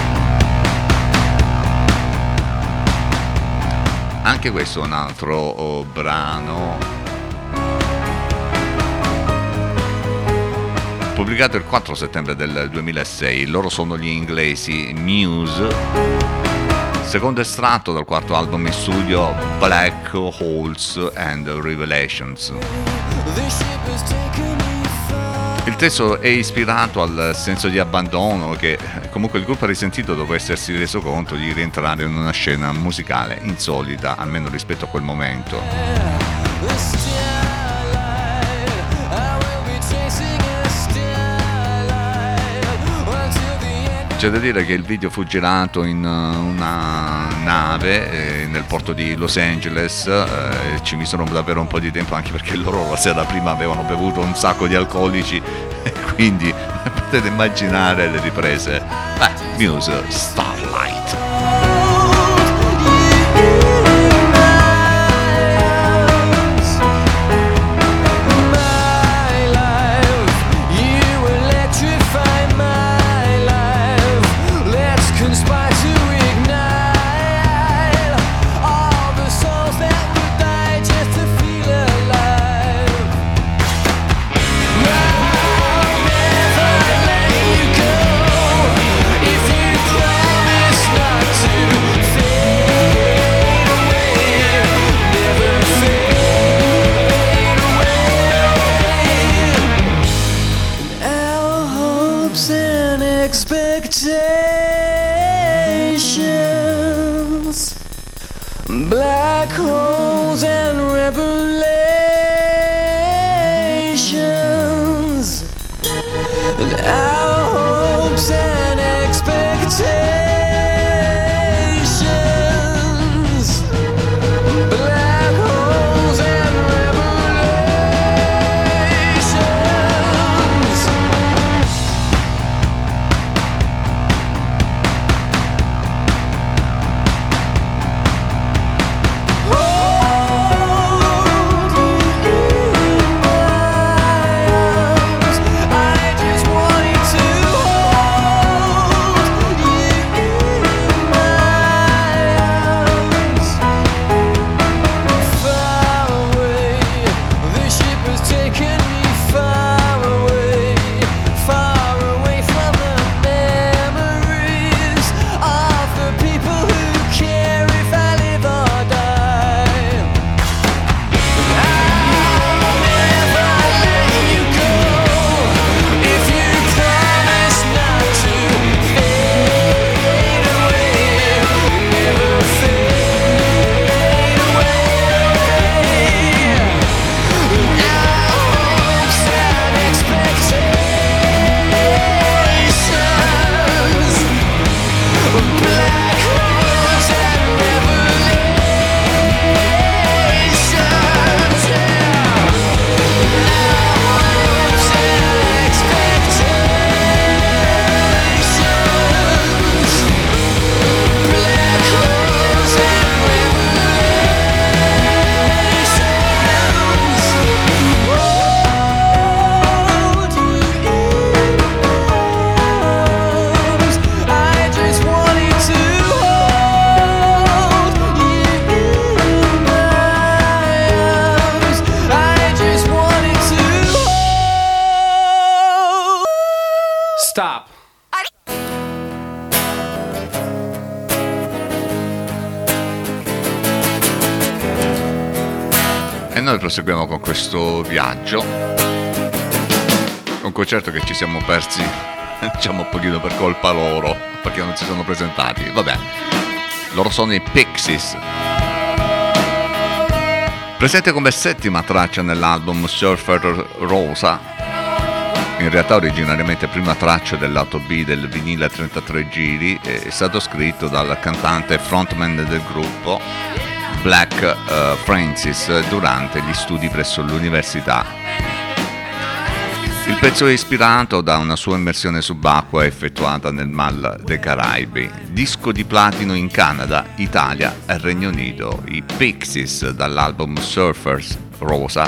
Anche questo è un altro oh, brano pubblicato il 4 settembre del 2006. Loro sono gli inglesi Muse. Secondo estratto dal quarto album in studio Black Holes and Revelations. Il testo è ispirato al senso di abbandono che comunque il gruppo ha risentito dopo essersi reso conto di rientrare in una scena musicale insolita, almeno rispetto a quel momento. C'è da dire che il video fu girato in uh, una nave eh, nel porto di Los Angeles, eh, ci misero davvero un po' di tempo anche perché loro la sera prima avevano bevuto un sacco di alcolici e quindi potete immaginare le riprese. Beh, Muse, Starlight. Proseguiamo con questo viaggio. Un concerto che ci siamo persi, diciamo un pochino per colpa loro, perché non si sono presentati. Vabbè, loro sono i Pixies. Presente come settima traccia nell'album Surfer Rosa, in realtà originariamente prima traccia del lato B del vinile a 33 giri, è stato scritto dal cantante e frontman del gruppo Black eh, Francis durante gli studi presso l'università. Il pezzo è ispirato da una sua immersione subacquea effettuata nel Mar dei Caraibi, disco di platino in Canada, Italia e Regno Unito, i Pixies dall'album Surfers Rosa,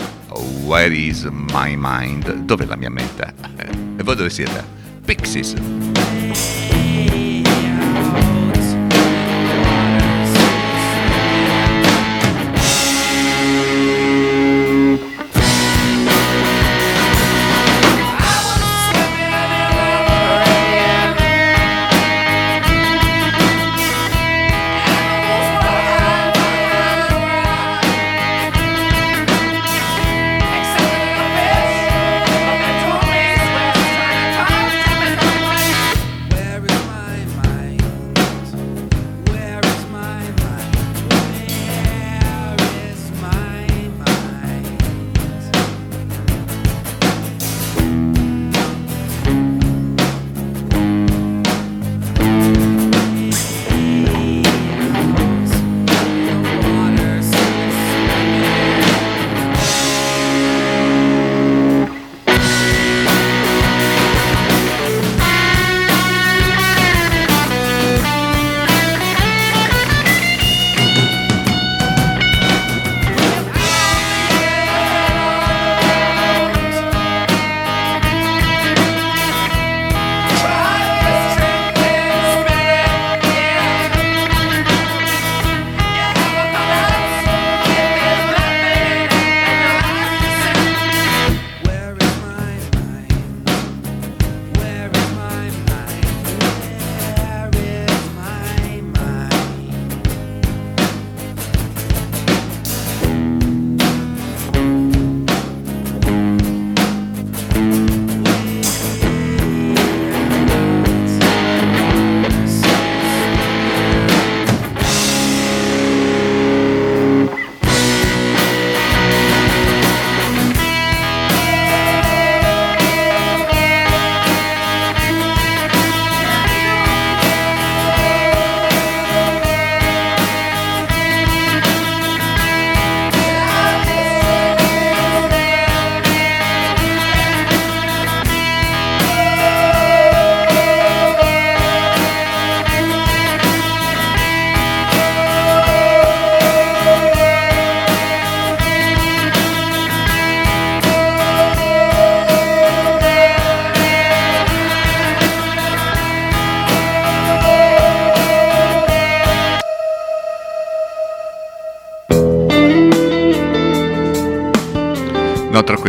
Where is my mind? Dov'è la mia mente? E voi dove siete? Pixies.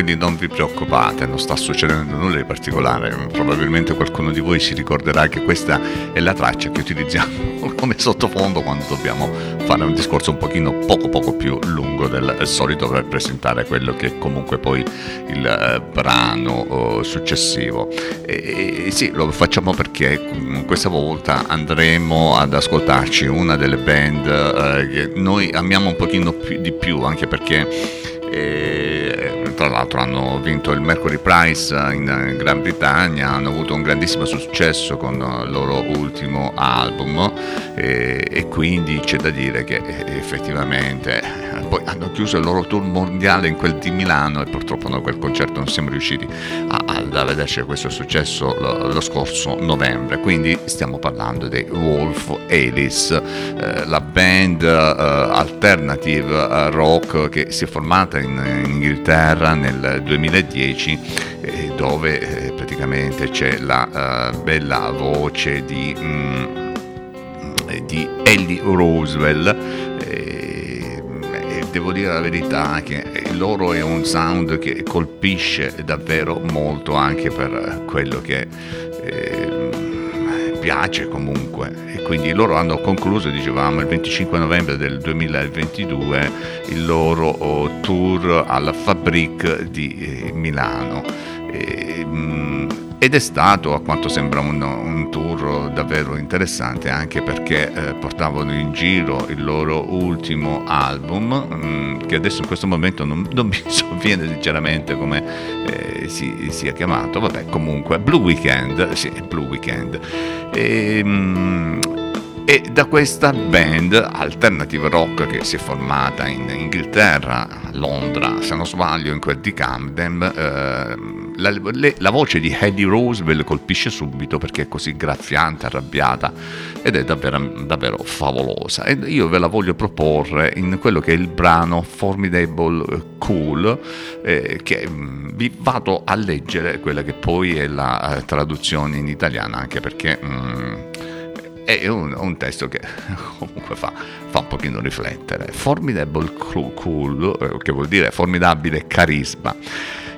Tranquilli, non vi preoccupate, non sta succedendo nulla di particolare. Probabilmente qualcuno di voi si ricorderà che questa è la traccia che utilizziamo come sottofondo quando dobbiamo fare un discorso un pochino poco poco più lungo del solito per presentare quello che è comunque poi il eh, brano eh, successivo. E, sì, lo facciamo perché mm, questa volta andremo ad ascoltarci una delle band eh, che noi amiamo un pochino di più, anche perché tra l'altro hanno vinto il Mercury Prize in Gran Bretagna, hanno avuto un grandissimo successo con il loro ultimo album e, e quindi c'è da dire che eh, effettivamente poi hanno chiuso il loro tour mondiale in quel di Milano e purtroppo noi quel concerto non siamo riusciti a, a vederci questo successo lo, lo scorso novembre. Quindi stiamo parlando dei Wolf Alice eh, la band eh, alternative eh, rock che si è formata in, in Inghilterra nel 2010 eh, dove eh, praticamente c'è la eh, bella voce di, mm, di Ellie Roosevelt devo dire la verità che loro è un sound che colpisce davvero molto anche per quello che eh, piace comunque. E quindi loro hanno concluso dicevamo il 25 novembre del 2022 il loro oh, tour alla Fabric di eh, Milano. E, ed è stato a quanto sembra un, un tour davvero interessante anche perché eh, portavano in giro il loro ultimo album mm, che adesso in questo momento non, non mi sovviene sinceramente come eh, si sia chiamato. Vabbè comunque Blue Weekend sì Blue Weekend. E, mm, e da questa band alternative rock che si è formata in Inghilterra, a Londra, se non sbaglio, in quel di Camden, eh, la, le- la voce di Eddie Roosevelt colpisce subito perché è così graffiante, arrabbiata ed è davvero, davvero favolosa. E io ve la voglio proporre in quello che è il brano Formidable Cool, eh, che mm, vi vado a leggere quella che poi è la eh, traduzione in italiano, anche perché... mm, è un, un testo che comunque fa, fa un pochino riflettere. Formidable cool, eh, che vuol dire formidabile carisma.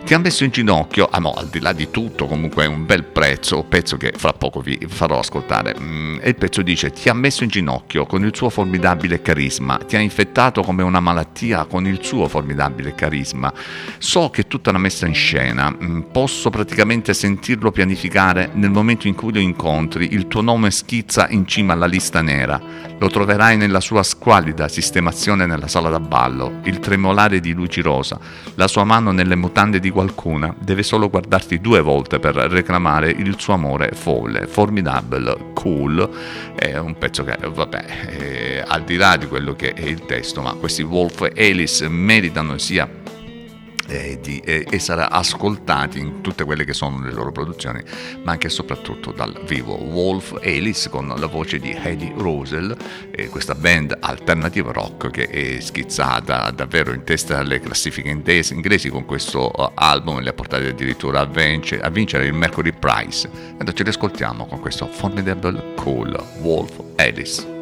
Ti ha messo in ginocchio, ah no, al di là di tutto, comunque è un bel prezzo, pezzo che fra poco vi farò ascoltare. Mm, e il pezzo dice: Ti ha messo in ginocchio con il suo formidabile carisma, ti ha infettato come una malattia con il suo formidabile carisma. So che tutta una messa in scena, mm, posso praticamente sentirlo pianificare nel momento in cui lo incontri, il tuo nome schizza in cima alla lista nera. Lo troverai nella sua squallida sistemazione nella sala da ballo, il tremolare di luci rosa, la sua mano nelle mutande di qualcuna. Deve solo guardarti due volte per reclamare il suo amore folle, formidable, cool. È un pezzo che, vabbè, eh, al di là di quello che è il testo, ma questi Wolf e Alice meritano sia eh, di eh, essere ascoltati in tutte quelle che sono le loro produzioni, ma anche e soprattutto dal vivo. Wolf Alice con la voce di Heidi Rosel, eh, questa band alternative rock che è schizzata davvero in testa alle classifiche inglesi, con questo eh, album, le ha portate addirittura a, vince- a vincere il Mercury Prize. E noi ce li ascoltiamo con questo Formidable Cool Wolf Alice.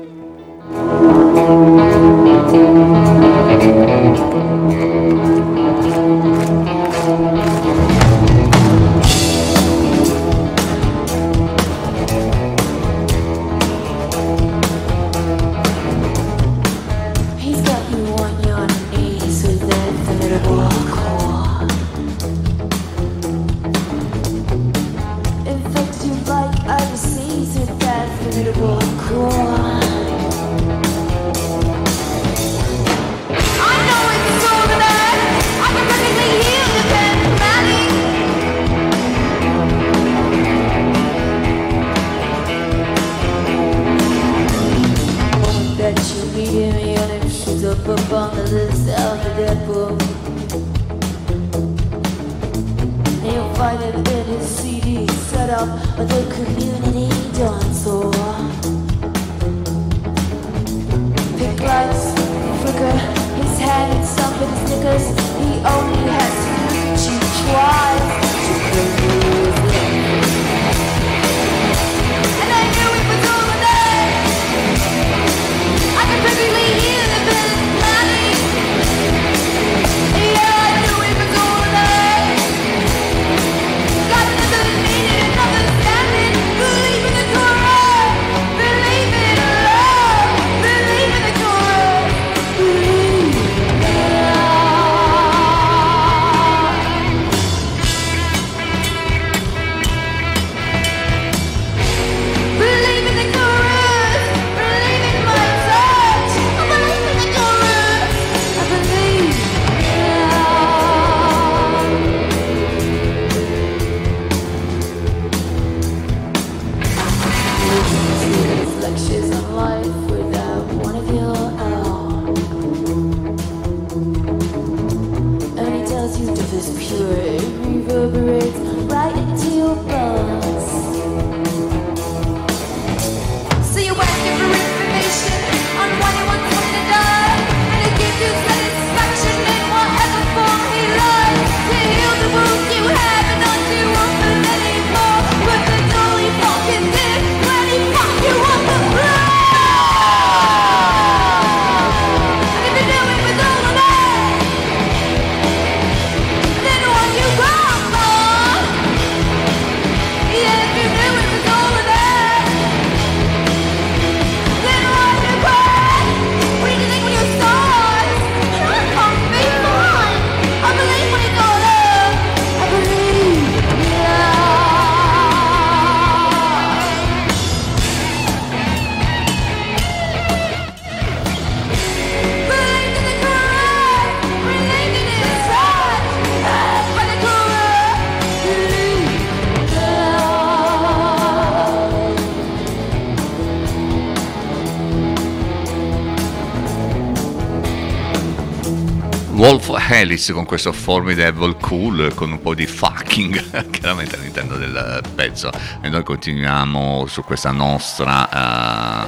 Alice con questo formidable cool con un po' di fucking chiaramente all'interno del pezzo. E noi continuiamo su questa nostra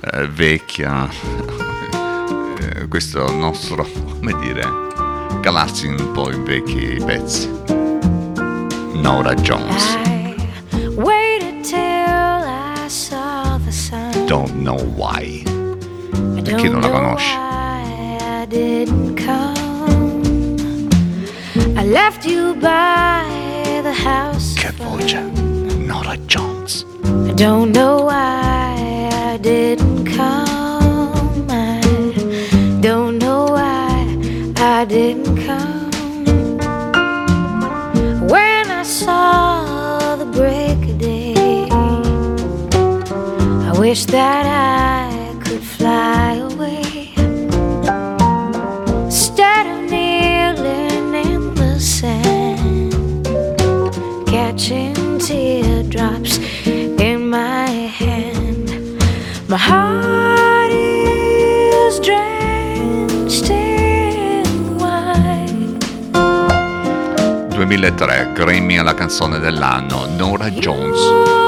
eh, vecchia eh, questo nostro come dire calarsi un po' in vecchi pezzi. Nora Jones. Don't Know Why. I per chi non la conosce left you by the house. che voce Nora Jones I don't know why I didn't come. I don't know why I didn't come. When I saw the break of day, I wish that I Grammy alla canzone dell'anno Nora Jones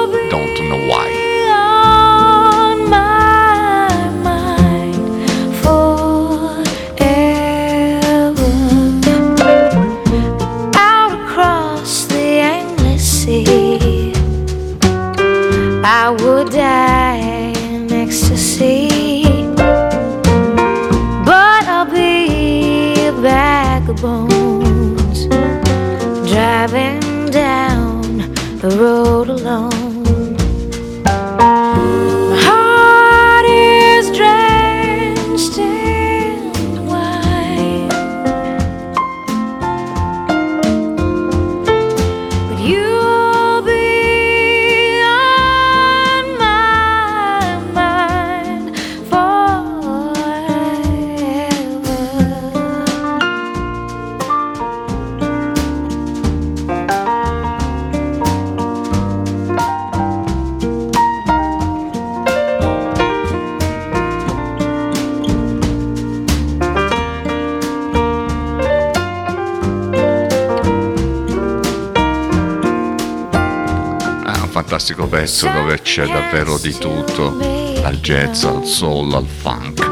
pezzo dove c'è davvero di tutto, dal jazz al soul al funk.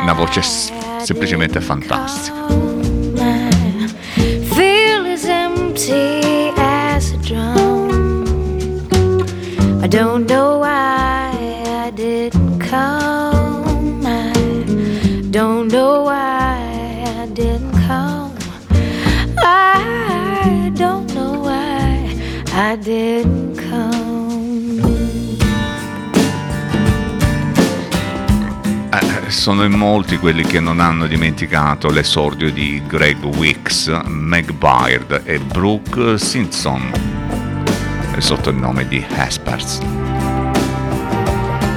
Una voce semplicemente fantastica. I don't sono in molti quelli che non hanno dimenticato l'esordio di Greg Wicks, Meg Byrd e Brooke Simpson eh, sotto il nome di Hespers.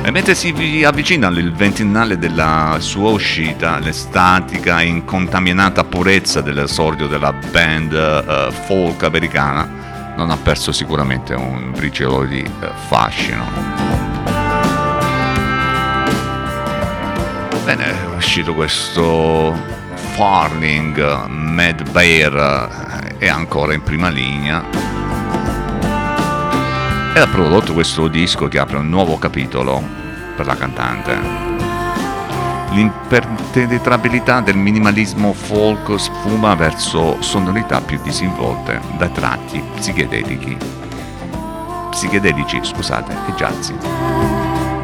E mentre si vi- avvicina il ventennale della sua uscita, l'estatica e incontaminata purezza dell'esordio della band eh, folk americana non ha perso sicuramente un briciolo di eh, fascino. Bene, è uscito questo Farling, Mad Bear eh, è ancora in prima linea e ha prodotto questo disco che apre un nuovo capitolo per la cantante. L'impenetrabilità del minimalismo folk sfuma verso sonorità più disinvolte da tratti psichedelici. Psichedelici, scusate, e jazzy.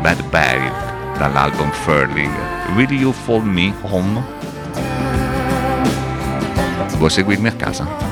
Bad Bear dall'album Furling. Will You Follow Me Home? Vuoi seguirmi a casa?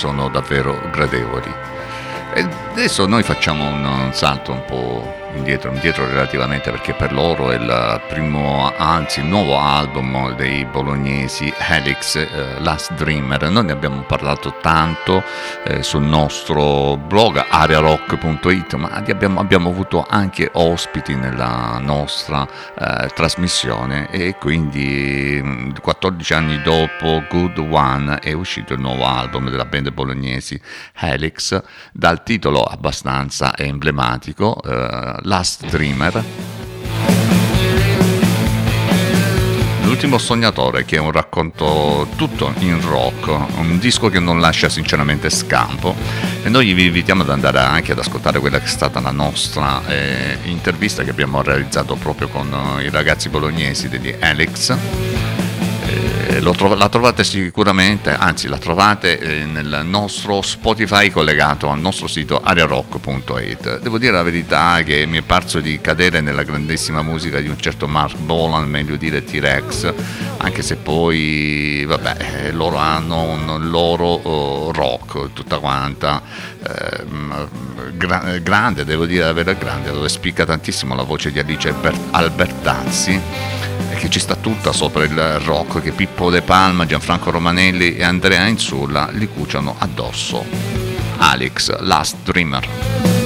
Sono davvero gradevoli. E adesso noi facciamo un, un salto un po' indietro, indietro relativamente perché per loro è il primo, anzi il nuovo album dei bolognesi Helix eh, Last Dreamer. Noi ne abbiamo parlato tanto eh, sul nostro blog arearock.it, ma abbiamo, abbiamo avuto anche ospiti nella nostra eh, trasmissione e quindi mh, 14 anni dopo Good One è uscito il nuovo album della band bolognesi Helix dal titolo abbastanza emblematico eh, Last Dreamer L'ultimo sognatore, che è un racconto tutto in rock, un disco che non lascia sinceramente scampo. E noi vi invitiamo ad andare anche ad ascoltare quella che è stata la nostra eh, intervista che abbiamo realizzato proprio con eh, i ragazzi bolognesi degli Alex. Eh, lo trov- la trovate sicuramente, anzi la trovate eh, nel nostro Spotify collegato al nostro sito arearock.it. Devo dire la verità che mi è parso di cadere nella grandissima musica di un certo Mark Bolan, meglio dire T-Rex, anche se poi vabbè, eh, loro hanno un loro oh, rock tutta quanta ehm, gra- grande, devo dire verità grande, dove spicca tantissimo la voce di Alice Alber- Albertazzi che ci sta tutta sopra il rock che Pippo De Palma, Gianfranco Romanelli e Andrea Insulla li cuciano addosso. Alex, Last Dreamer.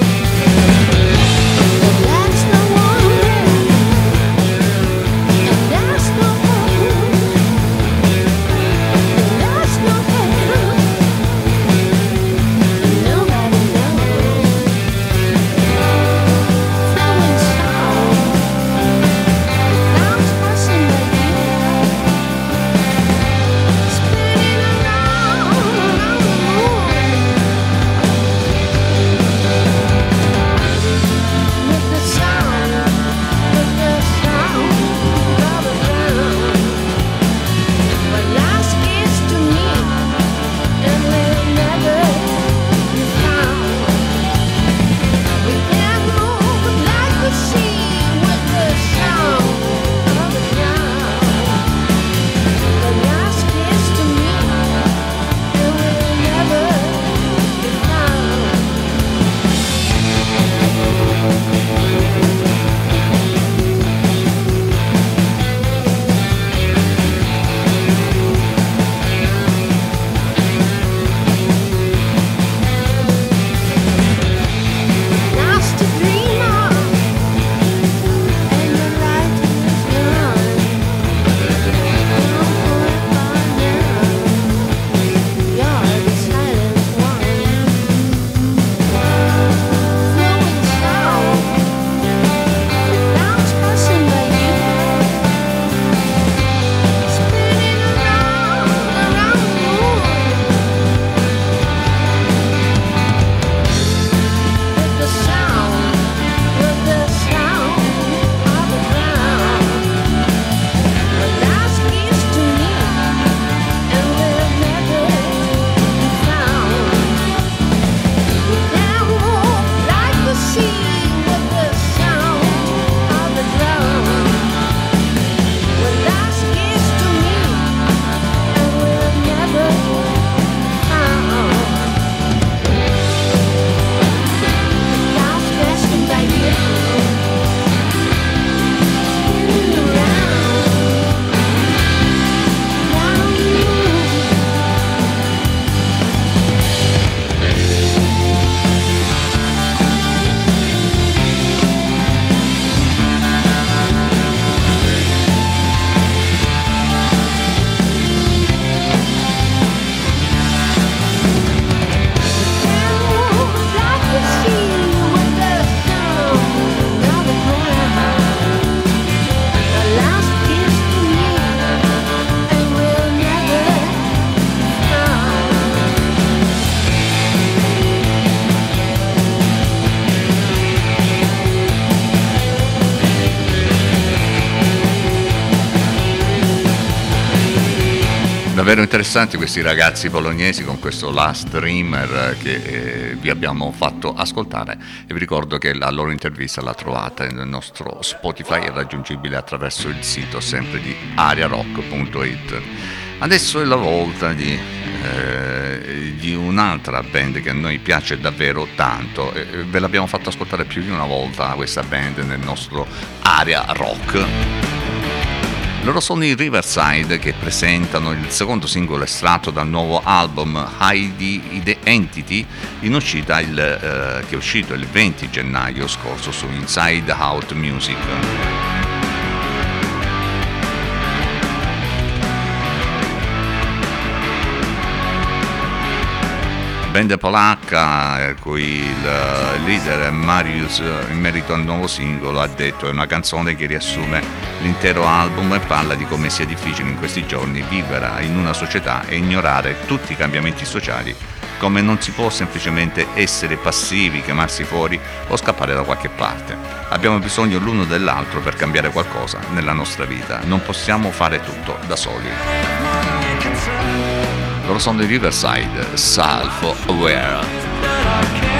Interessanti questi ragazzi bolognesi con questo Last Dreamer che eh, vi abbiamo fatto ascoltare e vi ricordo che la loro intervista la trovate nel nostro Spotify è raggiungibile attraverso il sito sempre di ariarock.it. Adesso è la volta di, eh, di un'altra band che a noi piace davvero tanto. e ve l'abbiamo fatto ascoltare più di una volta questa band nel nostro area rock. Loro sono i Riverside che presentano il secondo singolo estratto dal nuovo album Hide Entity in uscita il, eh, che è uscito il 20 gennaio scorso su Inside Out Music. Band polacca, eh, cui il eh, leader Marius, eh, in merito al nuovo singolo, ha detto è una canzone che riassume l'intero album e parla di come sia difficile in questi giorni vivere in una società e ignorare tutti i cambiamenti sociali, come non si può semplicemente essere passivi, chiamarsi fuori o scappare da qualche parte. Abbiamo bisogno l'uno dell'altro per cambiare qualcosa nella nostra vita, non possiamo fare tutto da soli. Loro sono di Riverside, Self-Aware. And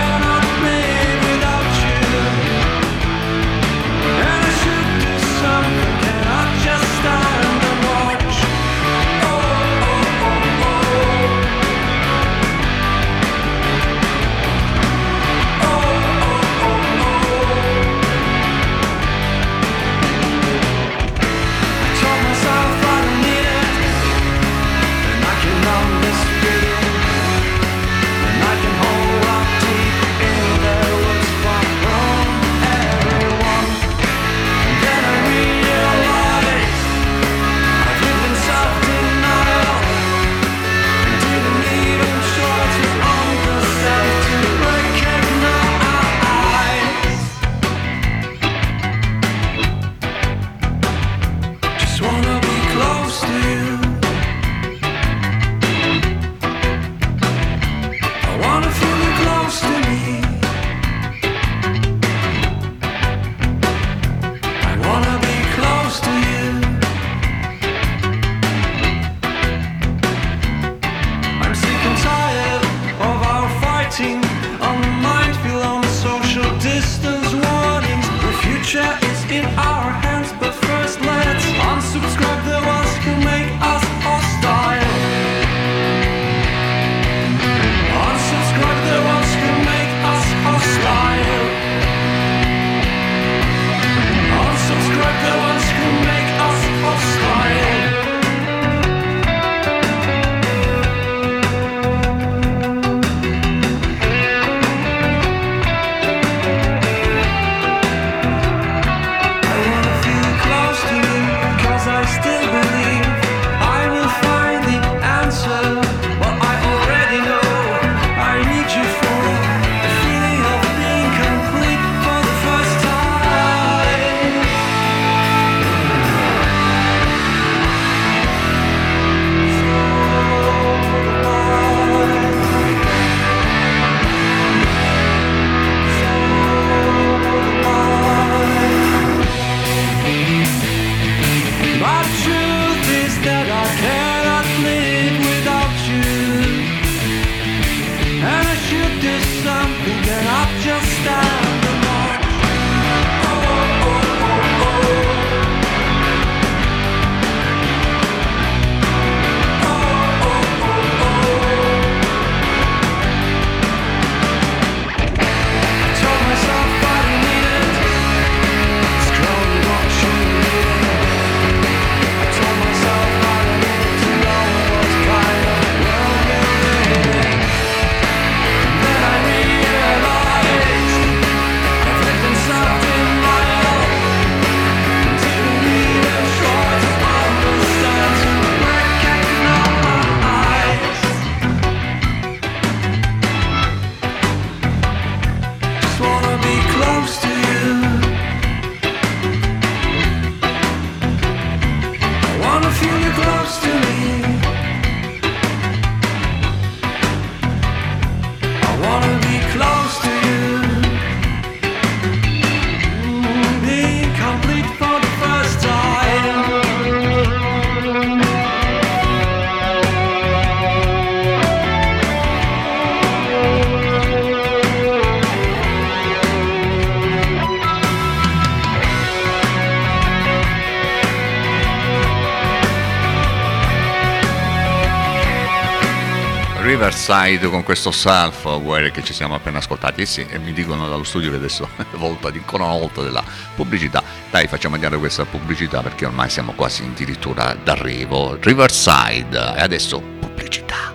Riverside con questo Selfware che ci siamo appena ascoltati. E sì, e mi dicono dallo studio che adesso è volta di ancora una volta della pubblicità. Dai facciamo andare questa pubblicità perché ormai siamo quasi addirittura d'arrivo. Riverside. E adesso pubblicità.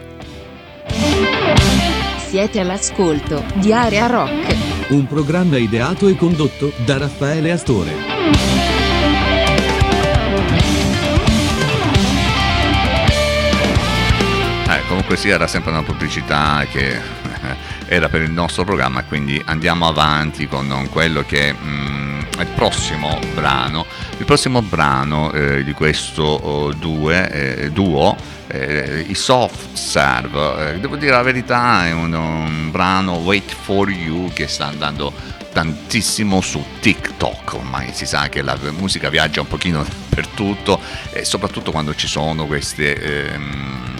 Siete all'ascolto di Area Rock. Un programma ideato e condotto da Raffaele Astore. Comunque sì, era sempre una pubblicità che era per il nostro programma, quindi andiamo avanti con quello che mm, è il prossimo brano. Il prossimo brano eh, di questo oh, due, eh, duo, eh, i Soft Serve, eh, devo dire la verità, è un, un brano Wait for You che sta andando tantissimo su TikTok, ormai si sa che la musica viaggia un pochino per tutto e soprattutto quando ci sono queste... ehm,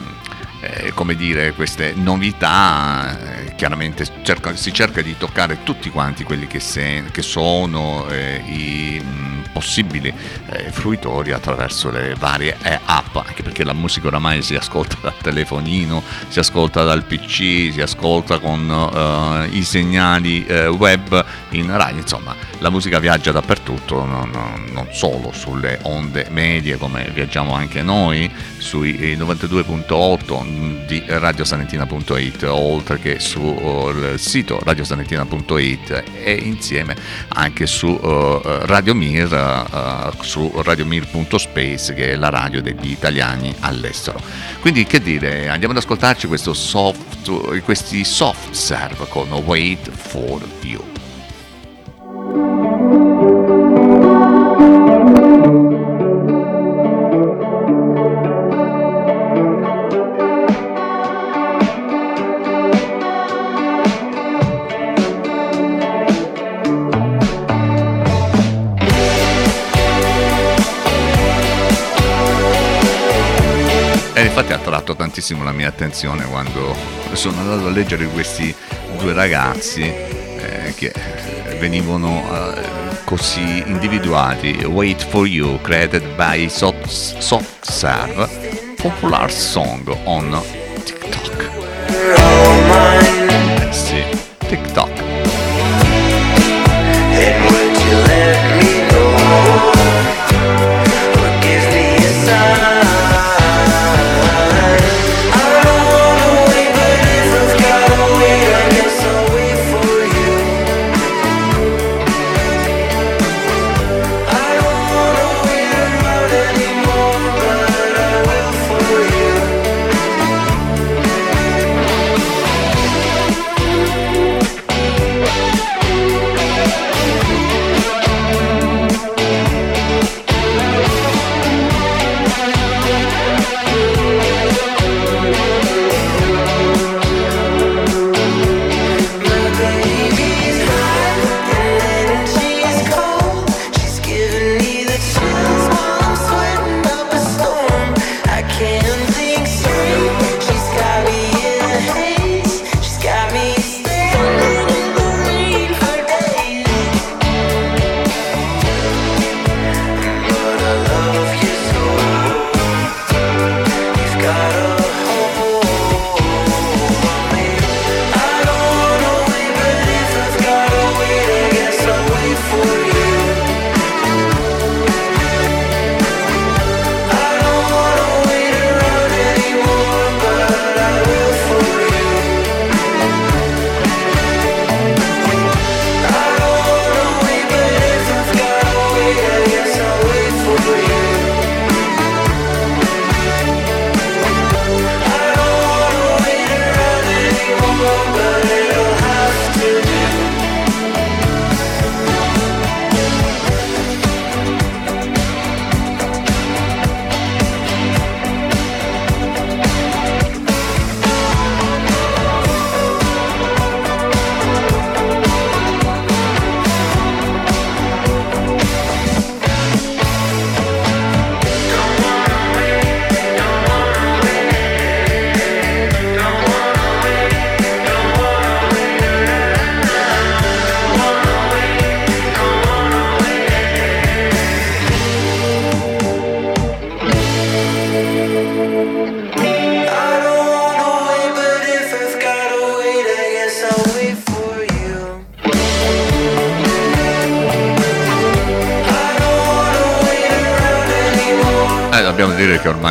eh, come dire, queste novità, eh, chiaramente cerca- si cerca di toccare tutti quanti quelli che, se- che sono eh, i mh, possibili eh, fruitori attraverso le varie eh, app, anche perché la musica oramai si ascolta dal telefonino, si ascolta dal PC, si ascolta con eh, i segnali eh, web in radio, insomma la musica viaggia dappertutto, non, non- solo sulle onde medie come viaggiamo anche noi, sui eh, 92.8 di radiosalentina.it, oltre che sul sito radiosalentina.it e insieme anche su eh, Radio Mir, eh, su radiomir.space che è la radio degli italiani all'estero. Quindi che dire, andiamo ad ascoltarci soft, questi soft serve con Wait for You. Tantissimo la mia attenzione quando sono andato a leggere questi due ragazzi eh, che eh, venivano eh, così individuati. Wait for You, created by Serve, popular song on TikTok. Eh sì, TikTok.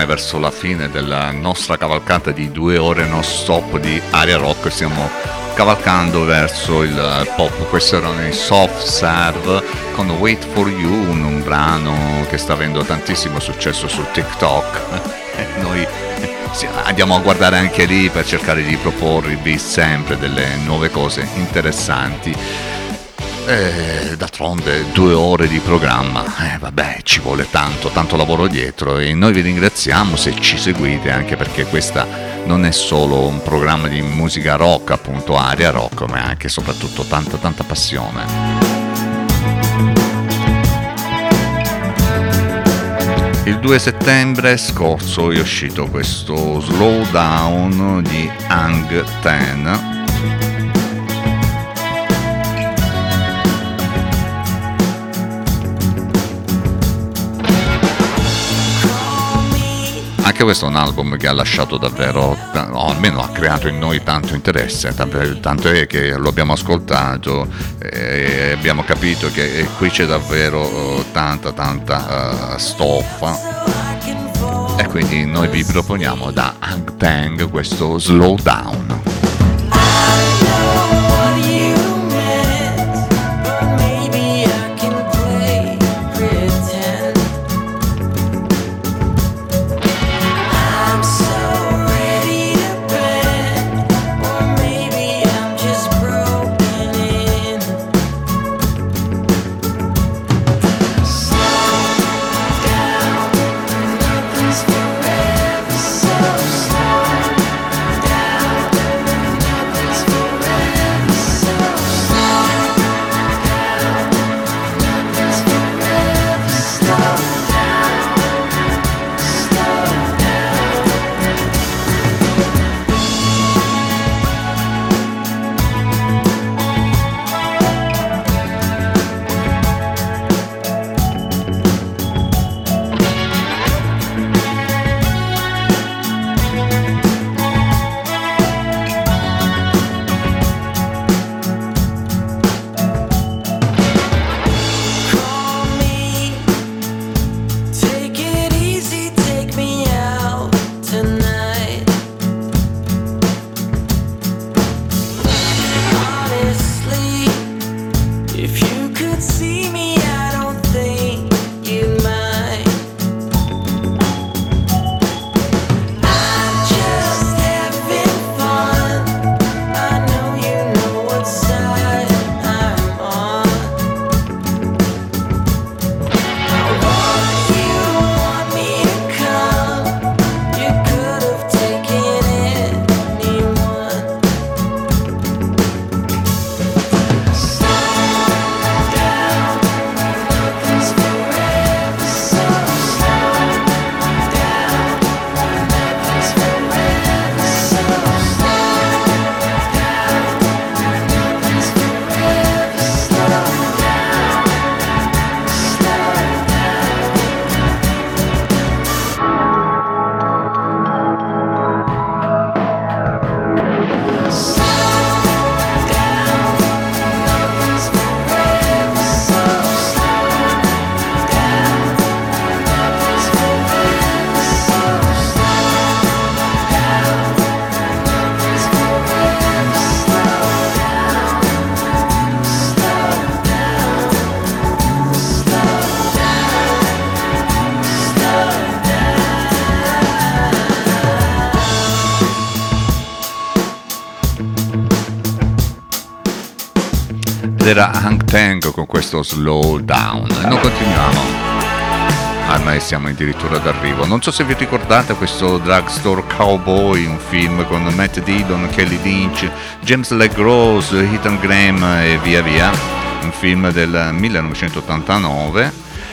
Verso la fine della nostra cavalcata di due ore non stop di aria rock stiamo cavalcando verso il pop. Questo erano i Soft Serve con Wait for You, un, un brano che sta avendo tantissimo successo su TikTok. Noi andiamo a guardare anche lì per cercare di proporvi sempre delle nuove cose interessanti. Eh, d'altronde due ore di programma, eh, vabbè, ci vuole tanto, tanto lavoro dietro e noi vi ringraziamo se ci seguite anche perché questa non è solo un programma di musica rock, appunto aria rock, ma anche e soprattutto tanta tanta passione. Il 2 settembre scorso è uscito questo slowdown di Hang Ten Anche questo è un album che ha lasciato davvero, o almeno ha creato in noi tanto interesse, tanto è che lo abbiamo ascoltato e abbiamo capito che qui c'è davvero eh, tanta tanta eh, stoffa e quindi noi vi proponiamo da Hang Tang questo slowdown. Take Era Hank Tang con questo slow down. E noi continuiamo. Ormai siamo addirittura d'arrivo. Non so se vi ricordate questo Drugstore Cowboy, un film con Matt Dillon, Kelly Lynch, James Legrose, Ethan Graham e via via. Un film del 1989.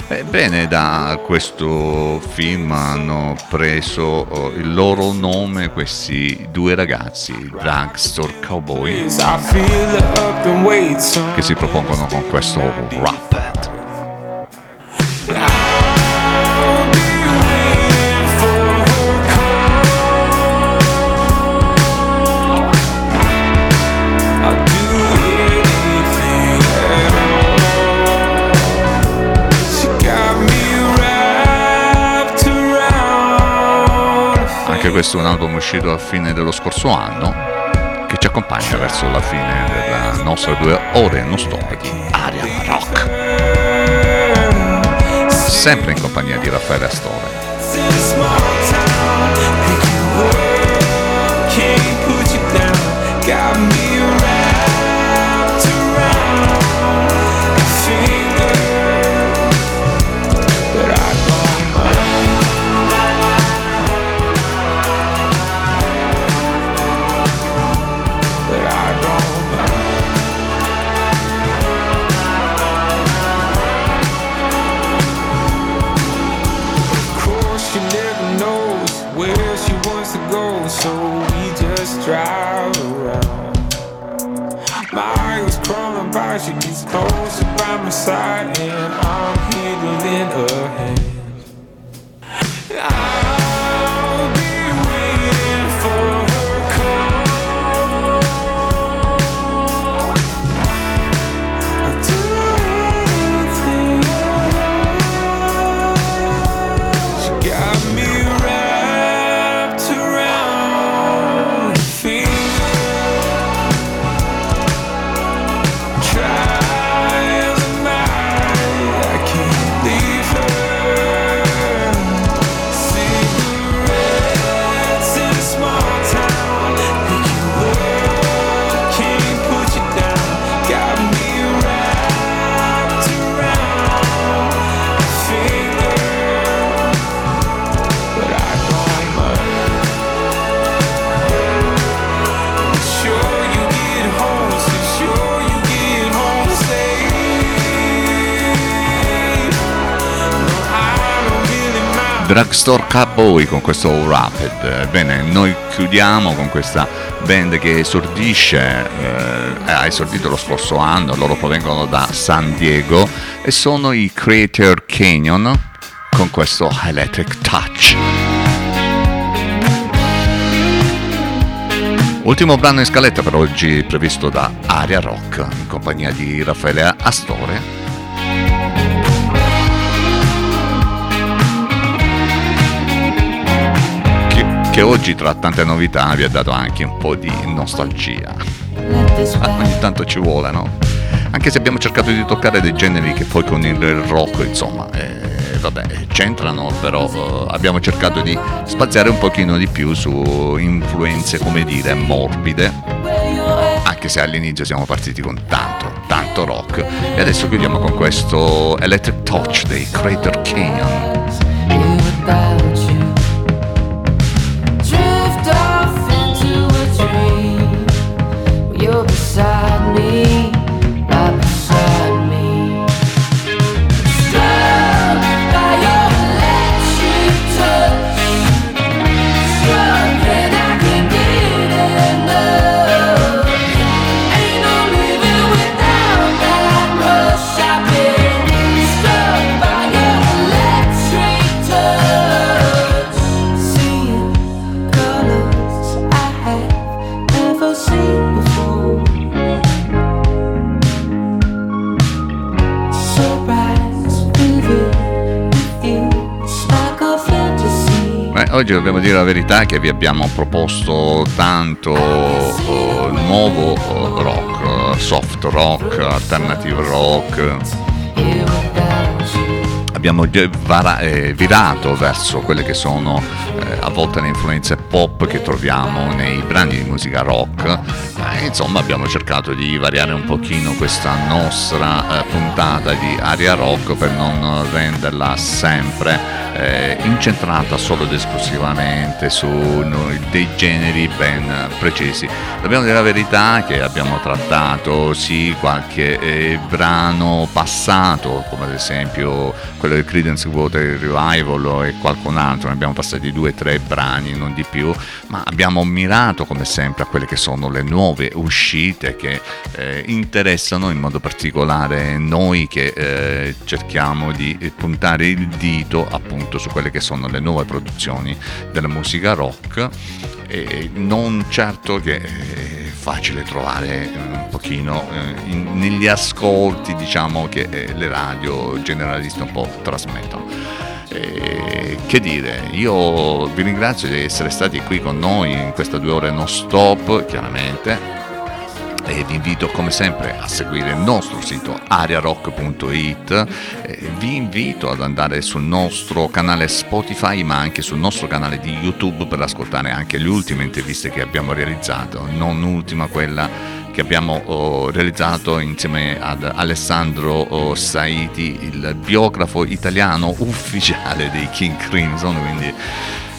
Ebbene, da questo film hanno preso oh, il loro nome questi due ragazzi, Drugstore Cowboy, Che si propongono con questo rap. Around questo è un album uscito a fine dello scorso anno accompagna verso la fine della nostra due ore non stop di aria rock. Sempre in compagnia di Raffaele Astore. Drugstore Cowboy con questo Rapid. Ebbene, noi chiudiamo con questa band che esordisce, eh, ha esordito lo scorso anno, loro provengono da San Diego e sono i Creator Canyon con questo Electric Touch. Ultimo brano in scaletta per oggi previsto da Aria Rock in compagnia di Raffaele Astore. Che, oggi tra tante novità vi ha dato anche un po' di nostalgia. Ah, ogni tanto ci vuole, no? Anche se abbiamo cercato di toccare dei generi che poi con il rock, insomma, eh, vabbè, c'entrano, però eh, abbiamo cercato di spaziare un pochino di più su influenze, come dire, morbide. Anche se all'inizio siamo partiti con tanto, tanto rock. E adesso chiudiamo con questo Electric Touch dei Crater Canyon. Oggi dobbiamo dire la verità che vi abbiamo proposto tanto eh, nuovo eh, rock, eh, soft rock, alternative rock. Abbiamo gi- vara- eh, virato verso quelle che sono a volte le influenze pop che troviamo nei brani di musica rock. Eh, insomma, abbiamo cercato di variare un pochino questa nostra eh, puntata di aria rock per non renderla sempre eh, incentrata solo ed esclusivamente su dei generi ben precisi. Dobbiamo dire la verità che abbiamo trattato sì qualche eh, brano passato, come ad esempio quello del Credence Water Revival e qualcun altro, ne abbiamo passati due o tre brani, non di più, ma abbiamo mirato come sempre a quelle che sono le nuove uscite che eh, interessano in modo particolare noi che eh, cerchiamo di puntare il dito appunto su quelle che sono le nuove produzioni della musica rock e non certo che è facile trovare eh, un pochino eh, in- negli ascolti diciamo che eh, le radio generaliste un po' trasmettono. E che dire, io vi ringrazio di essere stati qui con noi in queste due ore non stop, chiaramente. E vi invito come sempre a seguire il nostro sito ariarock.it, eh, vi invito ad andare sul nostro canale Spotify ma anche sul nostro canale di YouTube per ascoltare anche le ultime interviste che abbiamo realizzato, non ultima quella che abbiamo oh, realizzato insieme ad Alessandro oh, Saiti, il biografo italiano ufficiale dei King Crimson, quindi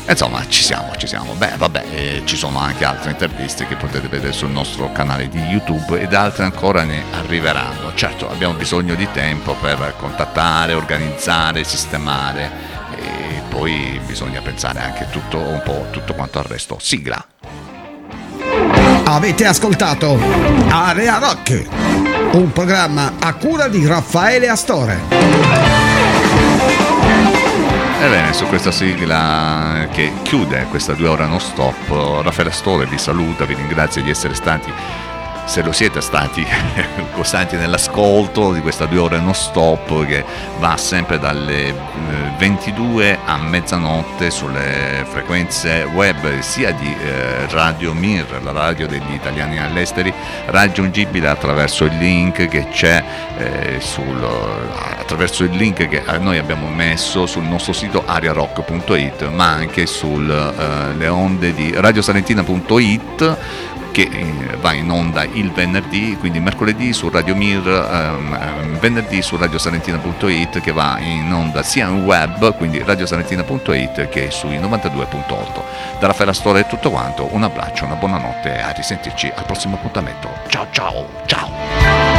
insomma ci siamo, ci siamo. Beh, vabbè, eh, ci sono anche altre interviste che potete vedere sul nostro canale di YouTube ed altre ancora ne arriveranno. Certo, abbiamo bisogno di tempo per contattare, organizzare, sistemare e poi bisogna pensare anche tutto un po' tutto quanto al resto. Sigla. Avete ascoltato Area Rock, un programma a cura di Raffaele Astore. Ebbene, su questa sigla che chiude questa due ore non stop, Raffaele Astore vi saluta, vi ringrazio di essere stati, se lo siete stati, costanti nell'ascolto di questa due ore non stop che va sempre dalle eh, 22 a mezzanotte sulle frequenze web sia di eh, Radio Mir, la radio degli italiani all'esteri, raggiungibile attraverso il link che c'è eh, sul, attraverso il link che eh, noi abbiamo messo sul nostro sito ariarock.it ma anche sulle onde di radiosalentina.it che eh, va in onda il venerdì, quindi mercoledì su Radio Mir, ehm, ehm, venerdì su radiosalentina.it che va in onda sia in web, quindi radiosalentina.it che sui 92.8. Da Raffaella Storia è tutto quanto, un abbraccio, una buonanotte e a risentirci al prossimo appuntamento. Ciao ciao ciao!